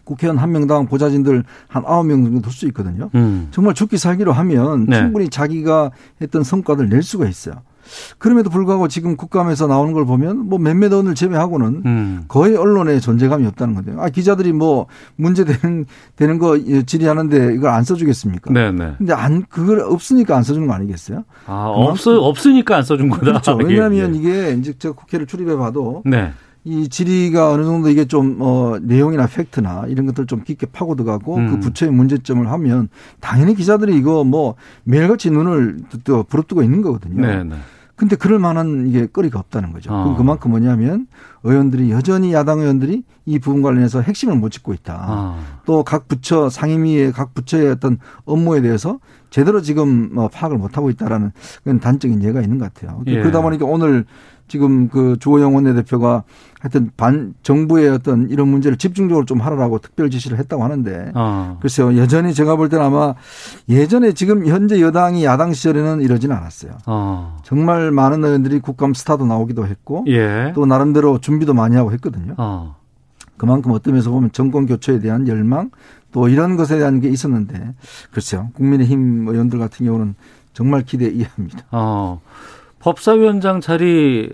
Speaker 9: 국회의원 한 명당 보좌진들 한 아홉 명 정도 될수 있거든요.
Speaker 2: 음.
Speaker 9: 정말 죽기 살기로 하면
Speaker 2: 네.
Speaker 9: 충분히 자기가 했던 성과를 낼 수가 있어요. 그럼에도 불구하고 지금 국감에서 나오는 걸 보면 뭐 몇몇 의원을 제외하고는
Speaker 2: 음.
Speaker 9: 거의 언론에 존재감이 없다는 건데요. 아, 기자들이 뭐 문제 되는, 되는 거 질의하는데 이걸 안 써주겠습니까?
Speaker 2: 네, 네.
Speaker 9: 근데 안, 그걸 없으니까 안 써주는 거 아니겠어요?
Speaker 2: 아, 없어 없으니까 안 써준 거다.
Speaker 9: 그렇죠.
Speaker 2: 예,
Speaker 9: 왜냐하면
Speaker 2: 예.
Speaker 9: 이게 이제 제가 국회를 출입해 봐도
Speaker 2: 네.
Speaker 9: 이 질의가 어느 정도 이게 좀, 어, 내용이나 팩트나 이런 것들 좀 깊게 파고 들어가고
Speaker 2: 음.
Speaker 9: 그 부처의 문제점을 하면 당연히 기자들이 이거 뭐 매일같이 눈을 또 부릅뜨고 있는 거거든요.
Speaker 2: 네, 네.
Speaker 9: 근데 그럴 만한 이게 거리가 없다는 거죠.
Speaker 2: 어.
Speaker 9: 그럼 그만큼 뭐냐면 의원들이 여전히 야당 의원들이 이 부분 관련해서 핵심을 못 짚고 있다.
Speaker 2: 아.
Speaker 9: 또각 부처 상임위의 각 부처의 어떤 업무에 대해서 제대로 지금 뭐 파악을 못 하고 있다라는 그런 단적인 예가 있는 것 같아요.
Speaker 2: 예.
Speaker 9: 그러다 보니까 오늘 지금 그 주호영 원내대표가 하여튼 반 정부의 어떤 이런 문제를 집중적으로 좀 하라고 특별 지시를 했다고 하는데
Speaker 2: 아.
Speaker 9: 글쎄요 여전히 제가 볼 때는 아마 예전에 지금 현재 여당이 야당 시절에는 이러지는 않았어요.
Speaker 2: 어.
Speaker 9: 정말 많은 의원들이 국감 스타도 나오기도 했고
Speaker 2: 예.
Speaker 9: 또 나름대로 준비도 많이 하고 했거든요.
Speaker 2: 어.
Speaker 9: 그만큼 어떤 면에서 보면 정권 교체에 대한 열망 또 이런 것에 대한 게 있었는데 글쎄요 국민의힘 의원들 같은 경우는 정말 기대 이해합니다.
Speaker 2: 어. 법사위원장 자리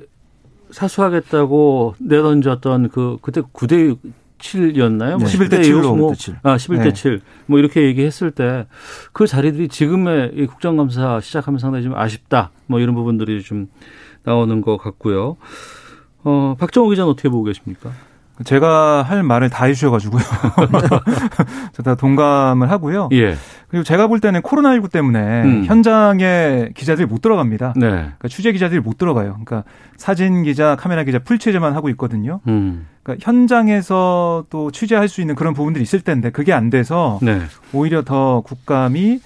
Speaker 2: 사수하겠다고 내던졌던 그 그때 9대 7이었나요?
Speaker 9: 네.
Speaker 3: 11대 7 로.
Speaker 9: 뭐 11대 7.
Speaker 2: 아, 11대
Speaker 9: 네.
Speaker 2: 7. 뭐 이렇게 얘기했을 때 그 자리들이 지금의 이 국정감사 시작하면 상당히 좀 아쉽다. 뭐 이런 부분들이 좀 나오는 것 같고요. 어, 박정호 기자는 어떻게 보고 계십니까?
Speaker 10: 제가 할 말을 다 해주셔가지고요. 저 다 동감을 하고요.
Speaker 2: 예.
Speaker 10: 그리고 제가 볼 때는 코로나19 때문에
Speaker 2: 음.
Speaker 10: 현장에 기자들이 못 들어갑니다.
Speaker 2: 네.
Speaker 10: 그러니까 취재 기자들이 못 들어가요. 그러니까 사진 기자, 카메라 기자 풀 취재만 하고 있거든요.
Speaker 2: 음.
Speaker 10: 그러니까 현장에서 또 취재할 수 있는 그런 부분들이 있을 텐데 그게 안 돼서
Speaker 2: 네.
Speaker 10: 오히려 더 국감이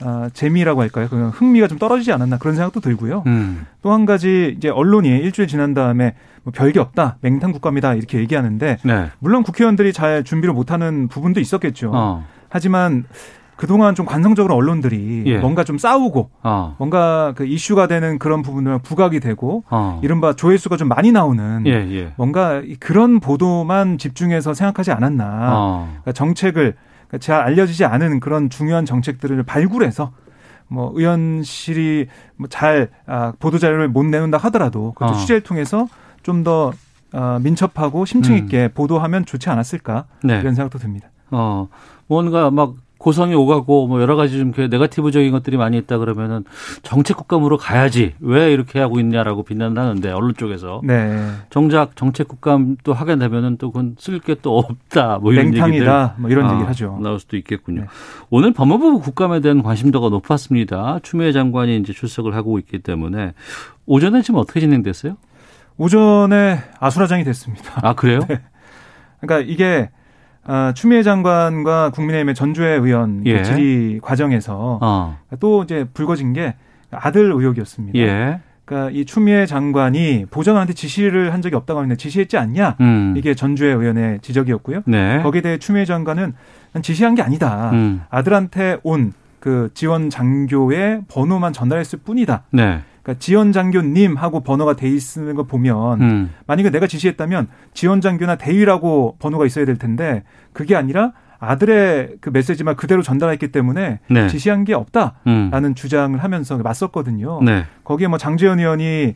Speaker 10: 아, 재미라고 할까요? 그 흥미가 좀 떨어지지 않았나 그런 생각도 들고요.
Speaker 2: 음.
Speaker 10: 또한 가지 이제 언론이 일주일 지난 다음에 뭐 별게 없다, 맹탕 국감이다 이렇게 얘기하는데
Speaker 2: 네.
Speaker 10: 물론 국회의원들이 잘 준비를 못하는 부분도 있었겠죠.
Speaker 2: 어.
Speaker 10: 하지만 그동안 좀 관성적으로 언론들이
Speaker 2: 예.
Speaker 10: 뭔가 좀 싸우고
Speaker 2: 어.
Speaker 10: 뭔가 그 이슈가 되는 그런 부분을 부각이 되고
Speaker 2: 어.
Speaker 10: 이른바 조회수가 좀 많이 나오는
Speaker 2: 예, 예.
Speaker 10: 뭔가 이- 그런 보도만 집중해서 생각하지 않았나.
Speaker 2: 어.
Speaker 10: 그러니까 정책을 잘 알려지지 않은 그런 중요한 정책들을 발굴해서 뭐 의원실이 뭐잘 아, 보도 자료를 못 내놓는다 하더라도 그
Speaker 2: 어.
Speaker 10: 취재를 통해서 좀더 아, 민첩하고 심층
Speaker 2: 음.
Speaker 10: 있게 보도하면 좋지 않았을까
Speaker 2: 네.
Speaker 10: 이런 생각도 듭니다.
Speaker 2: 어, 뭔가 막 고성이 오가고 뭐 여러 가지 좀그 네거티브적인 것들이 많이 있다 그러면은 정책 국감으로 가야지 왜 이렇게 하고 있냐라고 비난을 하는데 언론 쪽에서
Speaker 10: 네.
Speaker 2: 정작 정책 국감 또 하게 되면은 또 그건 쓸 게 또 없다 뭐 이런. 얘기들
Speaker 10: 뭐 이런
Speaker 2: 아,
Speaker 10: 얘기를 하죠.
Speaker 2: 나올 수도 있겠군요.
Speaker 10: 네.
Speaker 2: 오늘 법무부 국감에 대한 관심도가 높았습니다. 추미애 장관이 이제 출석을 하고 있기 때문에 오전에 지금 어떻게 진행됐어요?
Speaker 10: 오전에 아수라장이 됐습니다.
Speaker 2: 아 그래요?
Speaker 10: 네. 그러니까 이게 아, 추미애 장관과 국민의힘의 전주혜 의원 그
Speaker 2: 예.
Speaker 10: 질의 과정에서
Speaker 2: 어.
Speaker 10: 또 이제 불거진 게 아들 의혹이었습니다.
Speaker 2: 예.
Speaker 10: 그러니까 이 추미애 장관이 보좌관한테 지시를 한 적이 없다고 하는데 지시했지 않냐?
Speaker 2: 음.
Speaker 10: 이게 전주혜 의원의 지적이었고요.
Speaker 2: 네.
Speaker 10: 거기에 대해 추미애 장관은 난 지시한 게 아니다.
Speaker 2: 음.
Speaker 10: 아들한테 온 그 지원 장교의 번호만 전달했을 뿐이다.
Speaker 2: 네.
Speaker 10: 그러니까 지원 장교님 하고 번호가 돼 있는 거 보면
Speaker 2: 음.
Speaker 10: 만약에 내가 지시했다면 지원 장교나 대위라고 번호가 있어야 될 텐데 그게 아니라 아들의 그 메시지만 그대로 전달했기 때문에
Speaker 2: 네.
Speaker 10: 지시한 게 없다라는
Speaker 2: 음.
Speaker 10: 주장을 하면서 맞섰거든요.
Speaker 2: 네.
Speaker 10: 거기에 뭐 장재현 의원이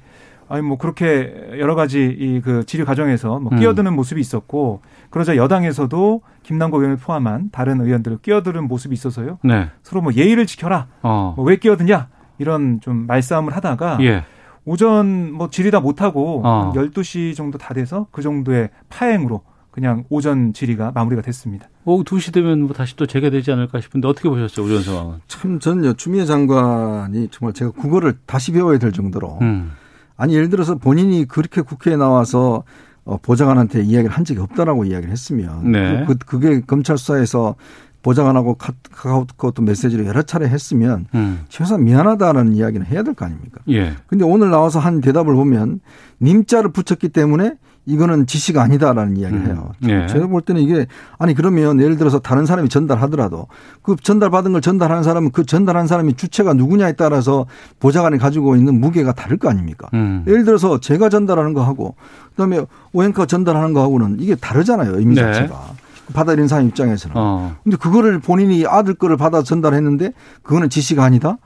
Speaker 10: 아니 뭐 그렇게 여러 가지 이 그 질의 과정에서 뭐
Speaker 2: 음.
Speaker 10: 끼어드는 모습이 있었고 그러자 여당에서도 김남국 의원을 포함한 다른 의원들을 끼어드는 모습이 있어서요.
Speaker 2: 네.
Speaker 10: 서로 뭐 예의를 지켜라.
Speaker 2: 어.
Speaker 10: 뭐왜 끼어드냐 이런 좀 말싸움을 하다가
Speaker 2: 예.
Speaker 10: 오전 뭐 질의 다 못하고
Speaker 2: 어.
Speaker 10: 한 12시 정도 다 돼서 그 정도의 파행으로 그냥 오전 질의가 마무리가 됐습니다.
Speaker 2: 오후 2시 되면 뭐 다시 또 재개되지 않을까 싶은데 어떻게 보셨어요, 오전 상황은?
Speaker 9: 참 저는요 추미애 장관이 정말 제가 국어를 다시 배워야 될 정도로
Speaker 2: 음.
Speaker 9: 아니 예를 들어서 본인이 그렇게 국회에 나와서 어, 보좌관한테 이야기를 한 적이 없다라고 이야기를 했으면
Speaker 2: 네.
Speaker 9: 그, 그게 검찰 수사에서 보좌관하고 카- 카카오톡 메시지를 여러 차례 했으면
Speaker 2: 음.
Speaker 9: 최소한 미안하다는 이야기는 해야 될 거 아닙니까?
Speaker 2: 예.
Speaker 9: 근데 오늘 나와서 한 대답을 보면 님자를 붙였기 때문에 이거는 지시가 아니다라는 이야기를
Speaker 2: 음.
Speaker 9: 해요.
Speaker 2: 예.
Speaker 9: 제가 볼 때는 이게 아니 그러면 예를 들어서 다른 사람이 전달하더라도 그 전달받은 걸 전달하는 사람은 그 전달한 사람이 주체가 누구냐에 따라서 보좌관이 가지고 있는 무게가 다를 거 아닙니까?
Speaker 2: 음.
Speaker 9: 예를 들어서 제가 전달하는 거하고 그다음에 오행커 전달하는 거하고는 이게 다르잖아요. 의미
Speaker 2: 네.
Speaker 9: 자체가. 받아들이는 사람 입장에서는.
Speaker 2: 어.
Speaker 9: 근데 그거를 본인이 아들 거를 받아 전달했는데 그거는 지시가 아니다?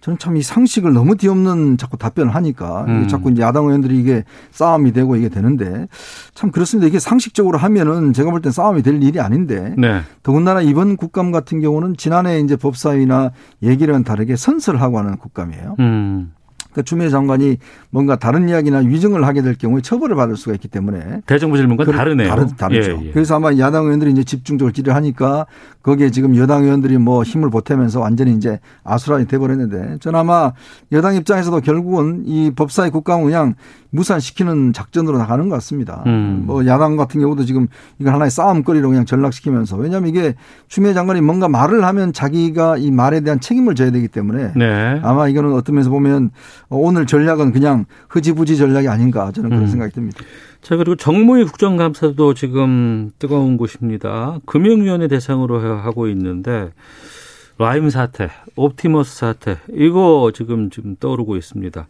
Speaker 9: 저는 참 이 상식을 너무 뒤엎는 자꾸 답변을 하니까
Speaker 2: 음.
Speaker 9: 자꾸 이제 야당 의원들이 이게 싸움이 되고 이게 되는데 참 그렇습니다. 이게 상식적으로 하면은 제가 볼 땐 싸움이 될 일이 아닌데
Speaker 2: 네.
Speaker 9: 더군다나 이번 국감 같은 경우는 지난해 이제 법사위나 얘기랑 다르게 선서를 하고 하는 국감이에요.
Speaker 2: 음.
Speaker 9: 그러니까 추미애 장관이 뭔가 다른 이야기나 위증을 하게 될 경우에 처벌을 받을 수가 있기 때문에
Speaker 2: 대정부 질문과 다르네요.
Speaker 9: 다르, 다르죠.
Speaker 2: 예, 예.
Speaker 9: 그래서 아마 야당 의원들이 이제 집중적으로 질의를 하니까 거기에 지금 여당 의원들이 뭐 힘을 보태면서 완전히 이제 아수라장이 돼버렸는데 저는 아마 여당 입장에서도 결국은 이 법사위 국감 그냥 무산시키는 작전으로 나가는 것 같습니다.
Speaker 2: 음.
Speaker 9: 뭐 야당 같은 경우도 지금 이걸 하나의 싸움거리로 그냥 전락시키면서 왜냐하면 이게 추미애 장관이 뭔가 말을 하면 자기가 이 말에 대한 책임을 져야 되기 때문에
Speaker 2: 네.
Speaker 9: 아마 이거는 어떤 면에서 보면 오늘 전략은 그냥 흐지부지 전략이 아닌가 저는 그런
Speaker 2: 음.
Speaker 9: 생각이 듭니다.
Speaker 2: 자, 그리고 정무위 국정감사도 지금 뜨거운 곳입니다. 금융위원회 대상으로 하고 있는데, 라임 사태, 옵티머스 사태, 이거 지금, 지금 떠오르고 있습니다.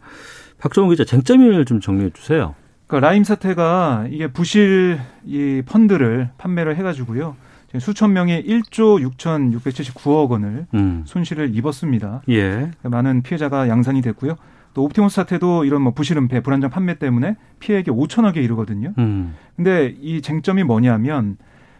Speaker 2: 박정우 기자, 쟁점을 좀 정리해 주세요.
Speaker 10: 그러니까 라임 사태가 이게 부실 이 펀드를 판매를 해가지고요. 수천 명이 1조 6,679억 원을
Speaker 2: 음.
Speaker 10: 손실을 입었습니다.
Speaker 2: 예.
Speaker 10: 많은 피해자가 양산이 됐고요. 또 옵티머스 사태도 이런 뭐 부실 은폐, 불완전 판매 때문에 피해액이 5천억에 이르거든요.
Speaker 2: 음.
Speaker 10: 근데 이 쟁점이 뭐냐면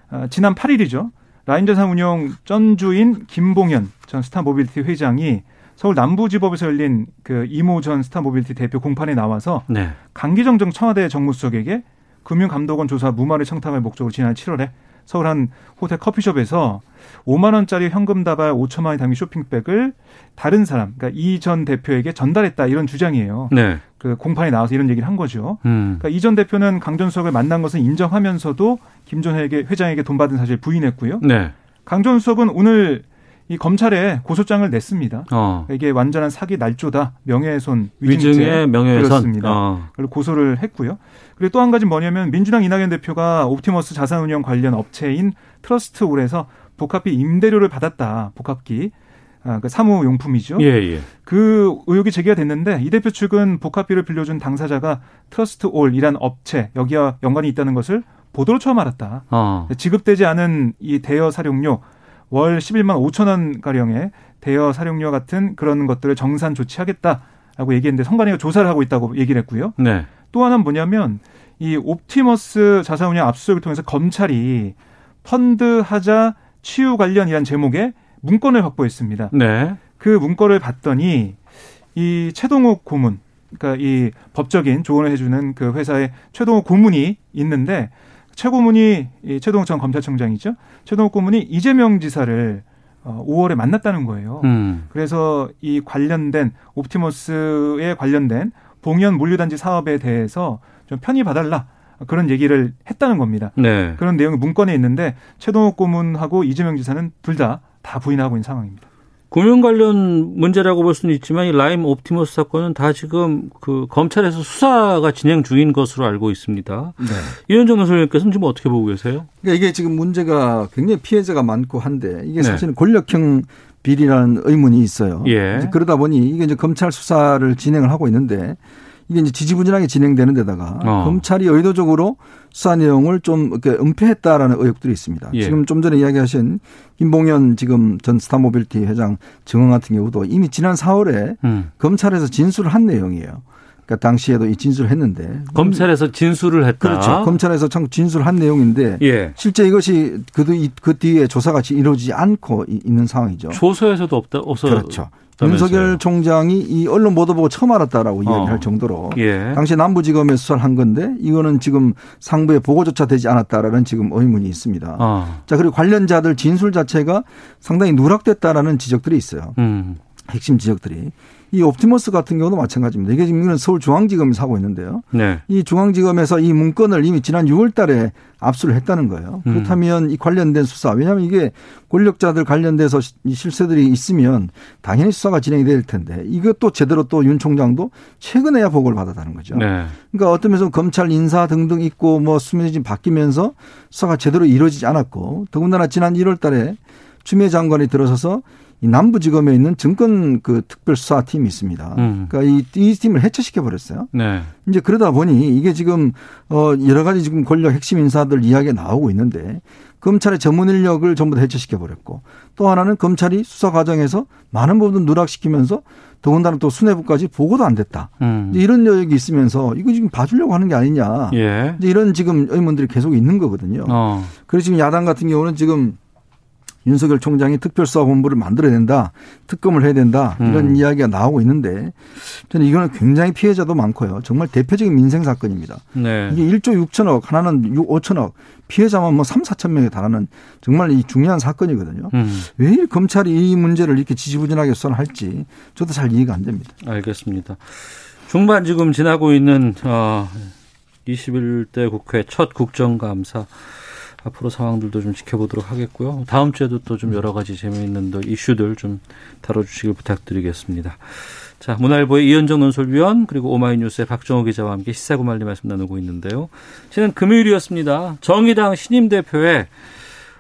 Speaker 10: 아, 지난 8일이죠. 라임자산운용 전주인 김봉현 전 스타모빌리티 회장이 서울 남부지법에서 열린 그 이모 전 스타모빌리티 대표 공판에 나와서
Speaker 2: 네.
Speaker 10: 강기정 전 청와대 정무수석에게 금융감독원 조사 무마를 청탁할 목적으로 지난 7월에 서울 한 호텔 커피숍에서 5만 원짜리 현금 다발 5천만 원이 담긴 쇼핑백을 다른 사람, 그러니까 이 전 대표에게 전달했다 이런 주장이에요.
Speaker 2: 네.
Speaker 10: 그 공판에 나와서 이런 얘기를 한 거죠.
Speaker 2: 음.
Speaker 10: 그러니까 이 전 대표는 강 전 수석을 만난 것은 인정하면서도 김 전 회장에게 돈 받은 사실 부인했고요.
Speaker 2: 네.
Speaker 10: 강전 수석은 오늘 이 검찰에 고소장을 냈습니다.
Speaker 2: 어.
Speaker 10: 이게 완전한 사기 날조다. 명예훼손 위증죄
Speaker 2: 명예훼손.
Speaker 10: 그렇습니다.
Speaker 2: 어.
Speaker 10: 그리고 고소를 했고요. 그리고 또 한 가지 뭐냐면 민주당 이낙연 대표가 옵티머스 자산운용 관련 업체인 트러스트올에서 복합기 임대료를 받았다. 복합기. 아, 그 사무 용품이죠.
Speaker 2: 예, 예.
Speaker 10: 그 의혹이 제기가 됐는데 이 대표 측은 복합기를 빌려준 당사자가 트러스트올이란 업체 여기와 연관이 있다는 것을 보도로 처음 알았다.
Speaker 2: 어.
Speaker 10: 지급되지 않은 이 대여 사용료 월 11만 5천 원 가량의 대여 사용료 같은 그런 것들을 정산 조치하겠다라고 얘기했는데 선관위가 조사를 하고 있다고 얘기를 했고요.
Speaker 2: 네.
Speaker 10: 또 하나는 뭐냐면 이 옵티머스 자산운용 압수수색을 통해서 검찰이 펀드 하자 치유 관련이란 제목의 문건을 확보했습니다.
Speaker 2: 네.
Speaker 10: 그 문건을 봤더니 이 최동욱 고문, 그러니까 이 법적인 조언을 해주는 그 회사의 최동욱 고문이 있는데 최 고문이 이 최동욱 전 검찰청장이죠. 최동욱 고문이 이재명 지사를 어, 5월에 만났다는 거예요.
Speaker 2: 음.
Speaker 10: 그래서 이 관련된 옵티머스에 관련된 봉현 물류단지 사업에 대해서 좀 편히 봐달라 그런 얘기를 했다는 겁니다.
Speaker 2: 네.
Speaker 10: 그런 내용이 문건에 있는데 최동욱 고문하고 이재명 지사는 둘 다다 부인하고 있는 상황입니다.
Speaker 2: 금융 관련 문제라고 볼 수는 있지만 이 라임 옵티머스 사건은 다 지금 그 검찰에서 수사가 진행 중인 것으로 알고 있습니다.
Speaker 9: 네.
Speaker 2: 이현정 논설위원께서는 지금 어떻게 보고 계세요?
Speaker 9: 그러니까 이게 지금 문제가 굉장히 피해자가 많고 한데 이게
Speaker 2: 네.
Speaker 9: 사실은 권력형 비리라는 의문이 있어요.
Speaker 2: 예.
Speaker 9: 그러다 보니 이게 이제 검찰 수사를 진행을 하고 있는데 이게 이제 지지부진하게 진행되는 데다가
Speaker 2: 어.
Speaker 9: 검찰이 의도적으로 수사 내용을 좀 이렇게 은폐했다라는 의혹들이 있습니다.
Speaker 2: 예.
Speaker 9: 지금 좀 전에 이야기하신 김봉현 지금 전 스타모빌티 회장 증언 같은 경우도 이미 지난 4월에
Speaker 2: 음.
Speaker 9: 검찰에서 진술을 한 내용이에요. 그러니까 당시에도 이 진술을 했는데
Speaker 2: 검찰에서 진술을 했다.
Speaker 9: 그렇죠. 검찰에서 참 진술한 내용인데
Speaker 2: 예.
Speaker 9: 실제 이것이 그, 뒤- 그 뒤에 조사가 이루어지지 않고 이- 있는 상황이죠.
Speaker 2: 조서에서도 없다. 없어.
Speaker 9: 그렇죠. 윤석열 총장이 이 언론 보도 보고 처음 알았다라고 이야기할
Speaker 2: 어.
Speaker 9: 정도로
Speaker 2: 예.
Speaker 9: 당시 남부지검에 수사를 한 건데 이거는 지금 상부에 보고조차 되지 않았다라는 지금 의문이 있습니다.
Speaker 2: 어.
Speaker 9: 자 그리고 관련자들 진술 자체가 상당히 누락됐다라는 지적들이 있어요.
Speaker 2: 음.
Speaker 9: 핵심 지적들이 이 옵티머스 같은 경우도 마찬가지입니다. 이게 지금 이건 서울중앙지검에서 하고 있는데요.
Speaker 2: 네.
Speaker 9: 이 중앙지검에서 이 문건을 이미 지난 6월 달에 압수를 했다는 거예요.
Speaker 2: 음.
Speaker 9: 그렇다면 이 관련된 수사, 왜냐하면 이게 권력자들 관련돼서 실세들이 있으면 당연히 수사가 진행이 될 텐데 이것도 제대로 또 윤 총장도 최근에야 보고를 받았다는 거죠.
Speaker 2: 네.
Speaker 9: 그러니까 어떤 면에서 검찰 인사 등등 있고 뭐 수면이 좀 바뀌면서 수사가 제대로 이루어지지 않았고 더군다나 지난 1월 달에 추미애 장관이 들어서서 이 남부지검에 있는 증권 그 특별수사팀이 있습니다.
Speaker 2: 음.
Speaker 9: 그러니까 이, 이 팀을 해체시켜 버렸어요.
Speaker 2: 네.
Speaker 9: 이제 그러다 보니 이게 지금 어 여러 가지 지금 권력 핵심 인사들 이야기가 나오고 있는데 검찰의 전문 인력을 전부 다 해체시켜 버렸고 또 하나는 검찰이 수사 과정에서 많은 부분 누락시키면서 더군다나 또 수뇌부까지 보고도 안 됐다.
Speaker 2: 음.
Speaker 9: 이런 여력이 있으면서 이거 지금 봐주려고 하는 게 아니냐.
Speaker 2: 예.
Speaker 9: 이제 이런 지금 의문들이 계속 있는 거거든요.
Speaker 2: 어.
Speaker 9: 그래서 지금 야당 같은 경우는 지금 윤석열 총장이 특별수사본부를 만들어야 된다. 특검을 해야 된다. 이런
Speaker 2: 음.
Speaker 9: 이야기가 나오고 있는데 저는 이거는 굉장히 피해자도 많고요. 정말 대표적인 민생 사건입니다.
Speaker 2: 네.
Speaker 9: 이게 1조 6천억, 하나는 6, 5천억, 피해자만 뭐 3, 4천 명에 달하는 정말 이 중요한 사건이거든요.
Speaker 2: 음.
Speaker 9: 왜이 검찰이 이 문제를 이렇게 지지부진하게 수사를 할지 저도 잘 이해가 안 됩니다.
Speaker 2: 알겠습니다. 중반 지금 지나고 있는 어 21대 국회 첫 국정감사 앞으로 상황들도 좀 지켜보도록 하겠고요. 다음 주에도 또 좀 여러 가지 재미있는 또 이슈들 좀 다뤄주시길 부탁드리겠습니다. 자, 문화일보의 이현정 논설위원 그리고 오마이뉴스의 박정호 기자와 함께 시사구말리 말씀 나누고 있는데요. 지난 금요일이었습니다. 정의당 신임 대표의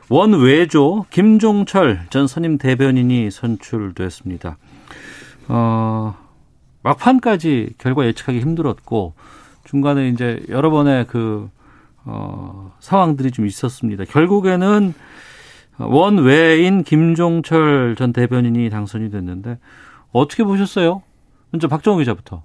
Speaker 2: 원외조 김종철 전 선임 대변인이 선출됐습니다. 어, 막판까지 결과 예측하기 힘들었고 중간에 이제 여러 번의 그 어, 상황들이 좀 있었습니다. 결국에는 원외인 김종철 전 대변인이 당선이 됐는데 어떻게 보셨어요? 먼저 박정우 기자부터.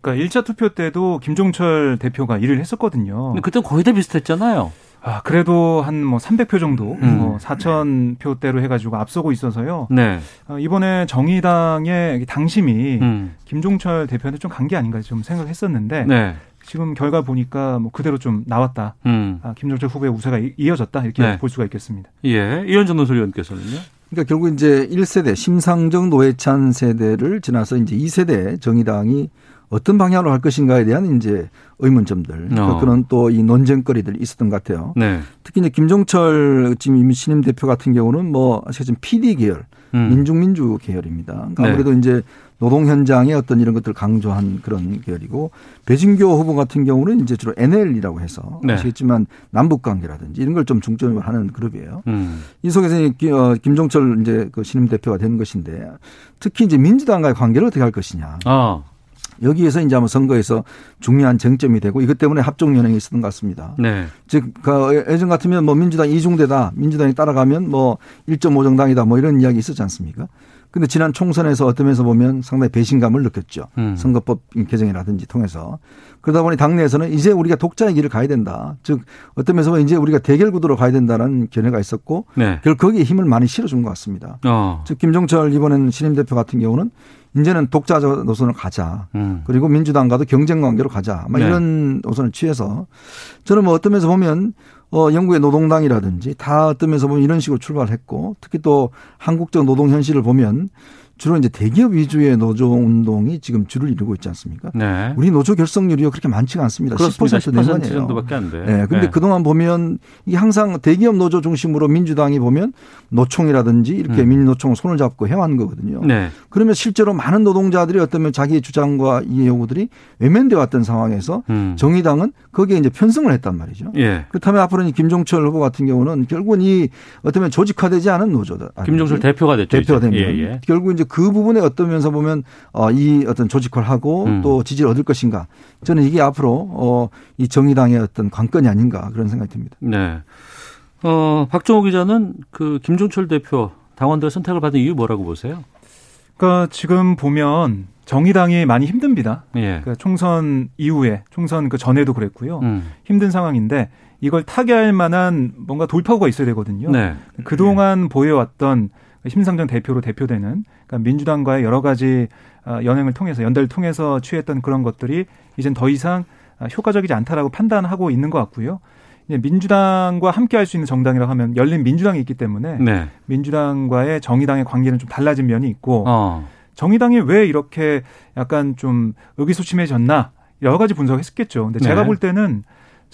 Speaker 10: 그러니까 1차 투표 때도 김종철 대표가 일을 했었거든요.
Speaker 2: 근데 그때 거의 다 비슷했잖아요.
Speaker 10: 아, 그래도 한 뭐 300표 정도,
Speaker 2: 음.
Speaker 10: 뭐 4,000표대로 해가지고 앞서고 있어서요.
Speaker 2: 네.
Speaker 10: 어, 이번에 정의당의 당심이
Speaker 2: 음.
Speaker 10: 김종철 대표한테 좀 간 게 아닌가 좀 생각했었는데
Speaker 2: 네.
Speaker 10: 지금 결과 보니까 뭐 그대로 좀 나왔다.
Speaker 2: 음.
Speaker 10: 아, 김종철 후보의 우세가 이- 이어졌다 이렇게
Speaker 2: 네.
Speaker 10: 볼 수가 있겠습니다.
Speaker 2: 예. 이현정 논설위원께서는요?
Speaker 9: 그러니까 결국 이제 1세대 심상정 노회찬 세대를 지나서 이제 2세대 정의당이 어떤 방향으로 할 것인가에 대한 이제 의문점들
Speaker 2: 어.
Speaker 9: 그런 또 이 논쟁거리들이 있었던 것 같아요.
Speaker 2: 네.
Speaker 9: 특히 이제 김종철 지금 신임 대표 같은 경우는 뭐 아시겠지만 PD 계열,
Speaker 2: 음.
Speaker 9: 민중민주 계열입니다. 그러니까
Speaker 2: 네.
Speaker 9: 아무래도 이제 노동 현장의 어떤 이런 것들을 강조한 그런 계열이고 배진교 후보 같은 경우는 이제 주로 NL이라고 해서
Speaker 2: 네.
Speaker 9: 아시겠지만 남북 관계라든지 이런 걸 좀 중점을 하는 그룹이에요.
Speaker 2: 음.
Speaker 9: 이 속에서 어, 김종철 이제 그 신임 대표가 된 것인데 특히 이제 민주당과의 관계를 어떻게 할 것이냐.
Speaker 2: 아.
Speaker 9: 여기에서 이제 아마 선거에서 중요한 쟁점이 되고 이것 때문에 합종 연행이 있었던 것 같습니다.
Speaker 2: 네.
Speaker 9: 즉, 그 예전 같으면 뭐 민주당 이중대다, 민주당이 따라가면 뭐 1.5 정당이다, 뭐 이런 이야기 있었지 않습니까? 근데 지난 총선에서 어떤 면에서 보면 상당히 배신감을 느꼈죠.
Speaker 2: 음.
Speaker 9: 선거법 개정이라든지 통해서. 그러다 보니 당내에서는 이제 우리가 독자의 길을 가야 된다. 즉, 어떤 면에서 보면 이제 우리가 대결 구도로 가야 된다는 견해가 있었고,
Speaker 2: 네.
Speaker 9: 결 거기에 힘을 많이 실어준 것 같습니다.
Speaker 2: 어.
Speaker 9: 즉, 김종철 이번엔 신임 대표 같은 경우는 이제는 독자 노선을 가자.
Speaker 2: 음.
Speaker 9: 그리고 민주당과도 경쟁 관계로 가자. 막
Speaker 2: 네.
Speaker 9: 이런 노선을 취해서 저는 뭐 어떤 면에서 보면 어 영국의 노동당이라든지 다 면에서 보면 이런 식으로 출발했고 특히 또 한국적 노동 현실을 보면 주로 이제 대기업 위주의 노조 운동이 지금 주를 이루고 있지 않습니까?
Speaker 2: 네.
Speaker 9: 우리 노조 결성률이 그렇게 많지가 않습니다.
Speaker 2: 그렇습니다.
Speaker 9: 10%
Speaker 2: 10%
Speaker 9: 내년이에요.
Speaker 2: 정도밖에 안 돼.
Speaker 9: 네, 근데
Speaker 2: 네.
Speaker 9: 그동안 보면 이 항상 대기업 노조 중심으로 민주당이 보면 노총이라든지 이렇게
Speaker 2: 음.
Speaker 9: 민노총 손을 잡고 해왔는 거거든요.
Speaker 2: 네.
Speaker 9: 그러면 실제로 많은 노동자들이 어쩌면 자기의 주장과 이 요구들이 외면돼 왔던 상황에서
Speaker 2: 음.
Speaker 9: 정의당은 거기에 이제 편성을 했단 말이죠.
Speaker 2: 예.
Speaker 9: 그렇다면 앞으로 이 김종철 후보 같은 경우는 결국은 이 어쩌면 조직화되지 않은 노조다.
Speaker 2: 김종철 대표가 됐죠.
Speaker 9: 대표가. 되면
Speaker 2: 예, 예.
Speaker 9: 결국 이제 그 부분에 어떤 면에서 보면 어, 이 어떤 조직화를 하고
Speaker 2: 음.
Speaker 9: 또 지지를 얻을 것인가. 저는 이게 앞으로 어, 이 정의당의 어떤 관건이 아닌가 그런 생각이 듭니다.
Speaker 2: 네. 어, 박정호 기자는 그 김종철 대표 당원들의 선택을 받은 이유 뭐라고 보세요?
Speaker 10: 그러니까 지금 보면 정의당이 많이 힘듭니다.
Speaker 2: 예.
Speaker 10: 그 총선 이후에 총선 그 전에도 그랬고요.
Speaker 2: 음.
Speaker 10: 힘든 상황인데 이걸 타개할 만한 뭔가 돌파구가 있어야 되거든요.
Speaker 2: 네.
Speaker 10: 그동안 보여왔던 심상정 대표로 대표되는 그러니까 민주당과의 여러 가지 어, 연행을 통해서 연대를 통해서 취했던 그런 것들이 이젠 더 이상 어, 효과적이지 않다라고 판단하고 있는 것 같고요. 민주당과 함께 할 수 있는 정당이라고 하면 열린 민주당이 있기 때문에
Speaker 2: 네.
Speaker 10: 민주당과의 정의당의 관계는 좀 달라진 면이 있고
Speaker 2: 어.
Speaker 10: 정의당이 왜 이렇게 약간 좀 의기소침해졌나 여러 가지 분석을 했겠죠. 근데 제가
Speaker 2: 네.
Speaker 10: 볼 때는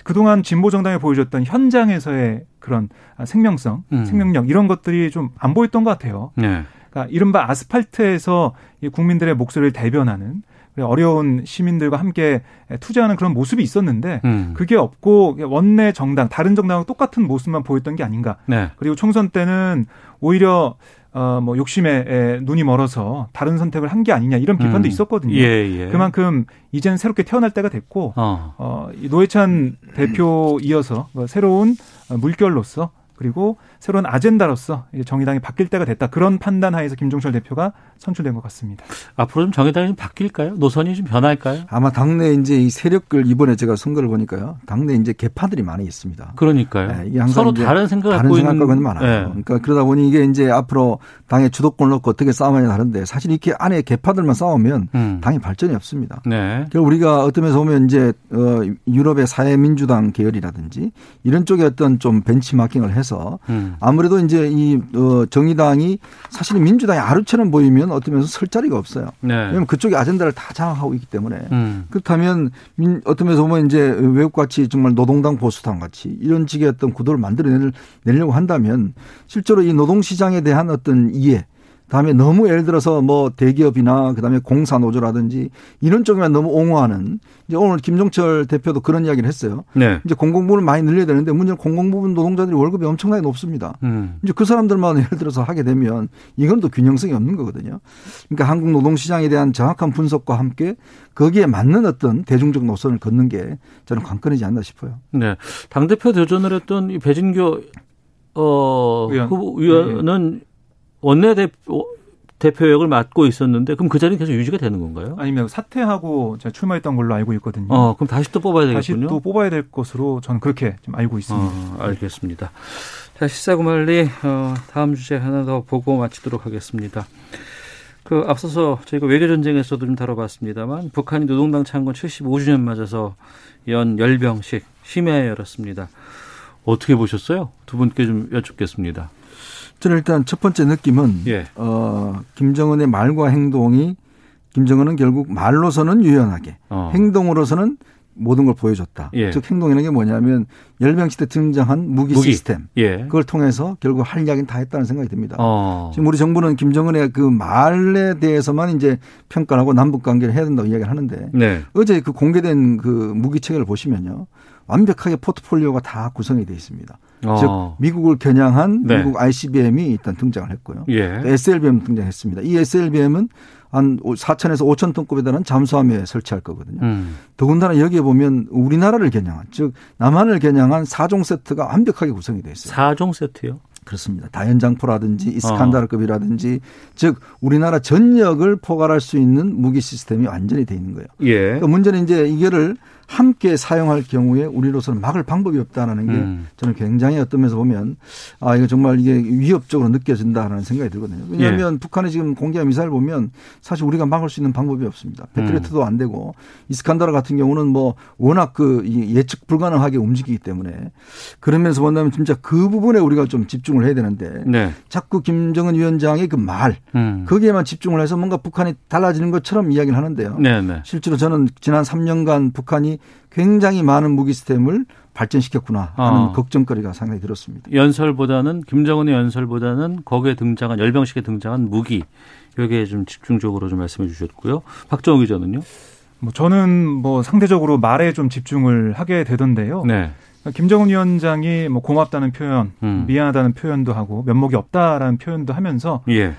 Speaker 10: 그동안 진보 정당이 보여줬던 현장에서의 그런 생명성,
Speaker 2: 음.
Speaker 10: 생명력 이런 것들이 좀 안 보였던 것 같아요.
Speaker 2: 네.
Speaker 10: 그러니까 이른바 아스팔트에서 이 국민들의 목소리를 대변하는 어려운 시민들과 함께 투자하는 그런 모습이 있었는데
Speaker 2: 음.
Speaker 10: 그게 없고 원내 정당 다른 정당하고 똑같은 모습만 보였던 게 아닌가.
Speaker 2: 네.
Speaker 10: 그리고 총선 때는 오히려 어뭐 욕심에 에, 눈이 멀어서 다른 선택을 한 게 아니냐 이런 비판도
Speaker 2: 음.
Speaker 10: 있었거든요.
Speaker 2: 예, 예.
Speaker 10: 그만큼 이제는 새롭게 태어날 때가 됐고
Speaker 2: 어.
Speaker 10: 어, 이 노회찬 대표 이어서 뭐 새로운 물결로서 그리고 새로운 아젠다로서 이제 정의당이 바뀔 때가 됐다. 그런 판단 하에서 김종철 대표가 선출된 것 같습니다.
Speaker 2: 앞으로 좀 정의당이 좀 바뀔까요? 노선이 좀 변할까요?
Speaker 9: 아마 당내 이제 이 세력들 이번에 제가 선거를 보니까요. 당내 이제 개파들이 많이 있습니다.
Speaker 2: 그러니까요.
Speaker 9: 네, 이게 항상
Speaker 2: 서로 다른 생각을
Speaker 9: 다른
Speaker 2: 갖고
Speaker 9: 생각과는
Speaker 2: 있는
Speaker 9: 많아요.
Speaker 2: 네.
Speaker 9: 그러니까 그러다 보니 이게 이제 앞으로 당의 주도권을 놓고 어떻게 싸우느냐 다른데 사실 이렇게 안에 개파들만 싸우면
Speaker 2: 음.
Speaker 9: 당의 발전이 없습니다.
Speaker 2: 네.
Speaker 9: 결국 우리가 어떤 면에서 보면 이제 어 유럽의 사회민주당 계열이라든지 이런 쪽에 어떤 좀 벤치마킹을 해서
Speaker 2: 음.
Speaker 9: 아무래도 이제 이어 정의당이 사실 민주당의 아루처럼 보이면 어떤 면에서 설 자리가 없어요.
Speaker 2: 네.
Speaker 9: 왜냐하면 그쪽이 아젠다를 다 장악하고 있기 때문에
Speaker 2: 음.
Speaker 9: 그렇다면 면에서 보면 이제 외국 같이 정말 노동당 보수당 같이 이런 식의 어떤 구도를 만들어내려고 한다면 실제로 이 노동시장에 대한 어떤 이해 다음에 너무 예를 들어서 뭐 대기업이나 그다음에 공사 노조라든지 이런 쪽에만 너무 옹호하는 이제 오늘 김종철 대표도 그런 이야기를 했어요.
Speaker 2: 네.
Speaker 9: 이제 공공부를 많이 늘려야 되는데 문제는 공공부문 노동자들이 월급이 엄청나게 높습니다.
Speaker 2: 음.
Speaker 9: 이제 그 사람들만 예를 들어서 하게 되면 이건 또 균형성이 없는 거거든요. 그러니까 한국 노동시장에 대한 정확한 분석과 함께 거기에 맞는 어떤 대중적 노선을 걷는 게 저는 관건이지 않나 싶어요.
Speaker 2: 네. 당대표 도전을 했던 이 배진교 어,
Speaker 10: 의원.
Speaker 2: 후보 의원은 원내대표 대표 역을 맡고 있었는데 그럼 그 자리는 계속 유지가 되는 건가요?
Speaker 10: 아니면 사퇴하고 제가 출마했던 걸로 알고 있거든요.
Speaker 2: 어, 그럼 다시 또 뽑아야
Speaker 10: 다시
Speaker 2: 되겠군요.
Speaker 10: 또 뽑아야 될 것으로 저는 그렇게 좀 알고 있습니다.
Speaker 2: 어, 알겠습니다. 자, 시사구말리 어, 다음 주제 하나 더 보고 마치도록 하겠습니다. 그 앞서서 저희가 외교 전쟁에서도 좀 다뤄봤습니다만 북한이 노동당 창건 75주년 맞아서 연 열병식 심야 열었습니다. 어떻게 보셨어요? 두 분께 좀 여쭙겠습니다.
Speaker 9: 저는 일단 첫 번째 느낌은
Speaker 2: 예.
Speaker 9: 어, 김정은의 말과 행동이 김정은은 결국 말로서는 유연하게
Speaker 2: 어.
Speaker 9: 행동으로서는 모든 걸 보여줬다.
Speaker 2: 예.
Speaker 9: 즉 행동이라는 게 뭐냐면 열병시 때 등장한 무기,
Speaker 2: 무기.
Speaker 9: 시스템
Speaker 2: 예.
Speaker 9: 그걸 통해서 결국 할 이야기는 다 했다는 생각이 듭니다.
Speaker 2: 어.
Speaker 9: 지금 우리 정부는 김정은의 그 말에 대해서만 이제 평가를 하고 남북 관계를 해야 된다고 이야기를 하는데
Speaker 2: 네.
Speaker 9: 어제 그 공개된 그 무기 체계를 보시면요. 완벽하게 포트폴리오가 다 구성이 되어 있습니다.
Speaker 2: 어.
Speaker 9: 즉 미국을 겨냥한
Speaker 2: 네.
Speaker 9: 미국 ICBM이 일단 등장을 했고요.
Speaker 2: 예.
Speaker 9: 또 SLBM 등장했습니다. 이 SLBM은 한 4천에서 5천 톤급에 달하는 잠수함에 설치할 거거든요.
Speaker 2: 음.
Speaker 9: 더군다나 여기에 보면 우리나라를 겨냥한 즉 남한을 겨냥한 4종 세트가 완벽하게 구성이 되어 있어요.
Speaker 2: 4종 세트요?
Speaker 9: 그렇습니다. 다연장포라든지
Speaker 2: 어.
Speaker 9: 이스칸다르급이라든지 즉 우리나라 전역을 포괄할 수 있는 무기 시스템이 완전히 돼 있는 거예요.
Speaker 2: 예.
Speaker 9: 그러니까 문제는 이제 이거를 함께 사용할 경우에 우리로서는 막을 방법이 없다는 게
Speaker 2: 음.
Speaker 9: 저는 굉장히 어떤 면에서 보면 아 이거 정말 이게 위협적으로 느껴진다라는 생각이 들거든요. 왜냐하면
Speaker 2: 예.
Speaker 9: 북한의 지금 공개한 미사일 보면 사실 우리가 막을 수 있는 방법이 없습니다.
Speaker 2: 음.
Speaker 9: 패트리어트도 안 되고 이스칸다르 같은 경우는 뭐 워낙 그이 예측 불가능하게 움직이기 때문에 그러면서 본다면 진짜 그 부분에 우리가 좀 집중을 해야 되는데
Speaker 2: 네.
Speaker 9: 자꾸 김정은 위원장의 그말
Speaker 2: 음.
Speaker 9: 거기에만 집중을 해서 뭔가 북한이 달라지는 것처럼 이야기를 하는데요.
Speaker 2: 네, 네.
Speaker 9: 실제로 저는 지난 3년간 북한이 굉장히 많은 무기 시스템을 발전시켰구나 하는
Speaker 2: 어.
Speaker 9: 걱정거리가 상당히 들었습니다.
Speaker 2: 연설보다는 김정은의 연설보다는 거기에 등장한 열병식에 등장한 무기 여기에 좀 집중적으로 좀 말씀해 주셨고요. 박정우 기자는요?
Speaker 10: 뭐 저는 뭐 상대적으로 말에 좀 집중을 하게 되던데요.
Speaker 2: 네.
Speaker 10: 김정은 위원장이 뭐 고맙다는 표현,
Speaker 2: 음.
Speaker 10: 미안하다는 표현도 하고 면목이 없다라는 표현도 하면서
Speaker 2: 예.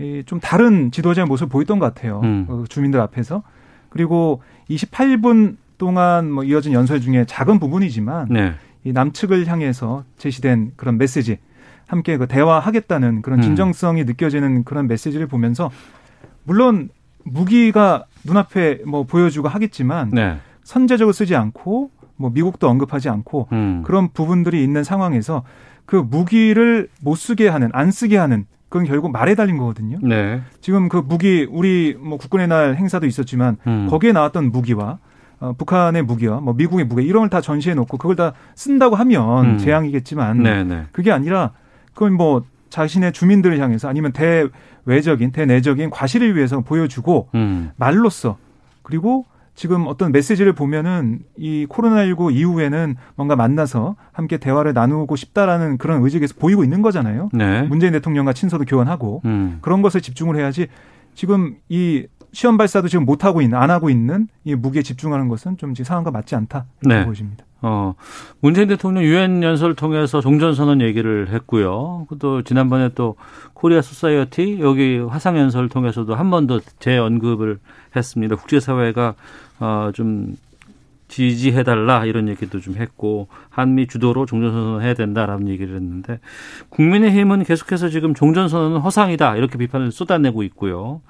Speaker 10: 이좀 다른 지도자의 모습을 보였던 것 같아요.
Speaker 2: 음.
Speaker 10: 그 주민들 앞에서. 그리고 28분 동안 뭐 이어진 연설 중에 작은 부분이지만
Speaker 2: 네.
Speaker 10: 이 남측을 향해서 제시된 그런 메시지, 함께 그 대화하겠다는 그런
Speaker 2: 음.
Speaker 10: 진정성이 느껴지는 그런 메시지를 보면서 물론 무기가 눈앞에 뭐 보여주고 하겠지만
Speaker 2: 네.
Speaker 10: 선제적으로 쓰지 않고 뭐 미국도 언급하지 않고
Speaker 2: 음.
Speaker 10: 그런 부분들이 있는 상황에서 그 무기를 못 쓰게 하는 안 쓰게 하는 그건 결국 말에 달린 거거든요.
Speaker 2: 네.
Speaker 10: 지금 그 무기 우리 뭐 국군의 날 행사도 있었지만
Speaker 2: 음.
Speaker 10: 거기에 나왔던 무기와 어, 북한의 무기와 뭐 미국의 무기 이런 걸 다 전시해 놓고 그걸 다 쓴다고 하면
Speaker 2: 음.
Speaker 10: 재앙이겠지만
Speaker 2: 네, 네.
Speaker 10: 그게 아니라 그건 뭐 자신의 주민들을 향해서 아니면 대외적인 대내적인 과실을 위해서 보여주고
Speaker 2: 음.
Speaker 10: 말로써 그리고 지금 어떤 메시지를 보면은 이 코로나19 이후에는 뭔가 만나서 함께 대화를 나누고 싶다라는 그런 의지가 보이고 있는 거잖아요.
Speaker 2: 네.
Speaker 10: 문재인 대통령과 친서도 교환하고
Speaker 2: 음.
Speaker 10: 그런 것에 집중을 해야지 지금 이 시험 발사도 지금 못 하고 있는 안 하고 있는 이 무기에 집중하는 것은 좀 지금 상황과 맞지 않다 이렇게
Speaker 2: 네.
Speaker 10: 보여집니다.
Speaker 2: 어, 문재인 대통령 유엔 연설 통해서 종전선언 얘기를 했고요. 또 지난번에 또 코리아 소사이어티 여기 화상 연설 통해서도 한 번 더 재언급을 했습니다. 국제사회가 어, 좀 지지해달라 이런 얘기도 좀 했고 한미 주도로 종전선언 해야 된다라는 얘기를 했는데 국민의힘은 계속해서 지금 종전선언은 허상이다 이렇게 비판을 쏟아내고 있고요.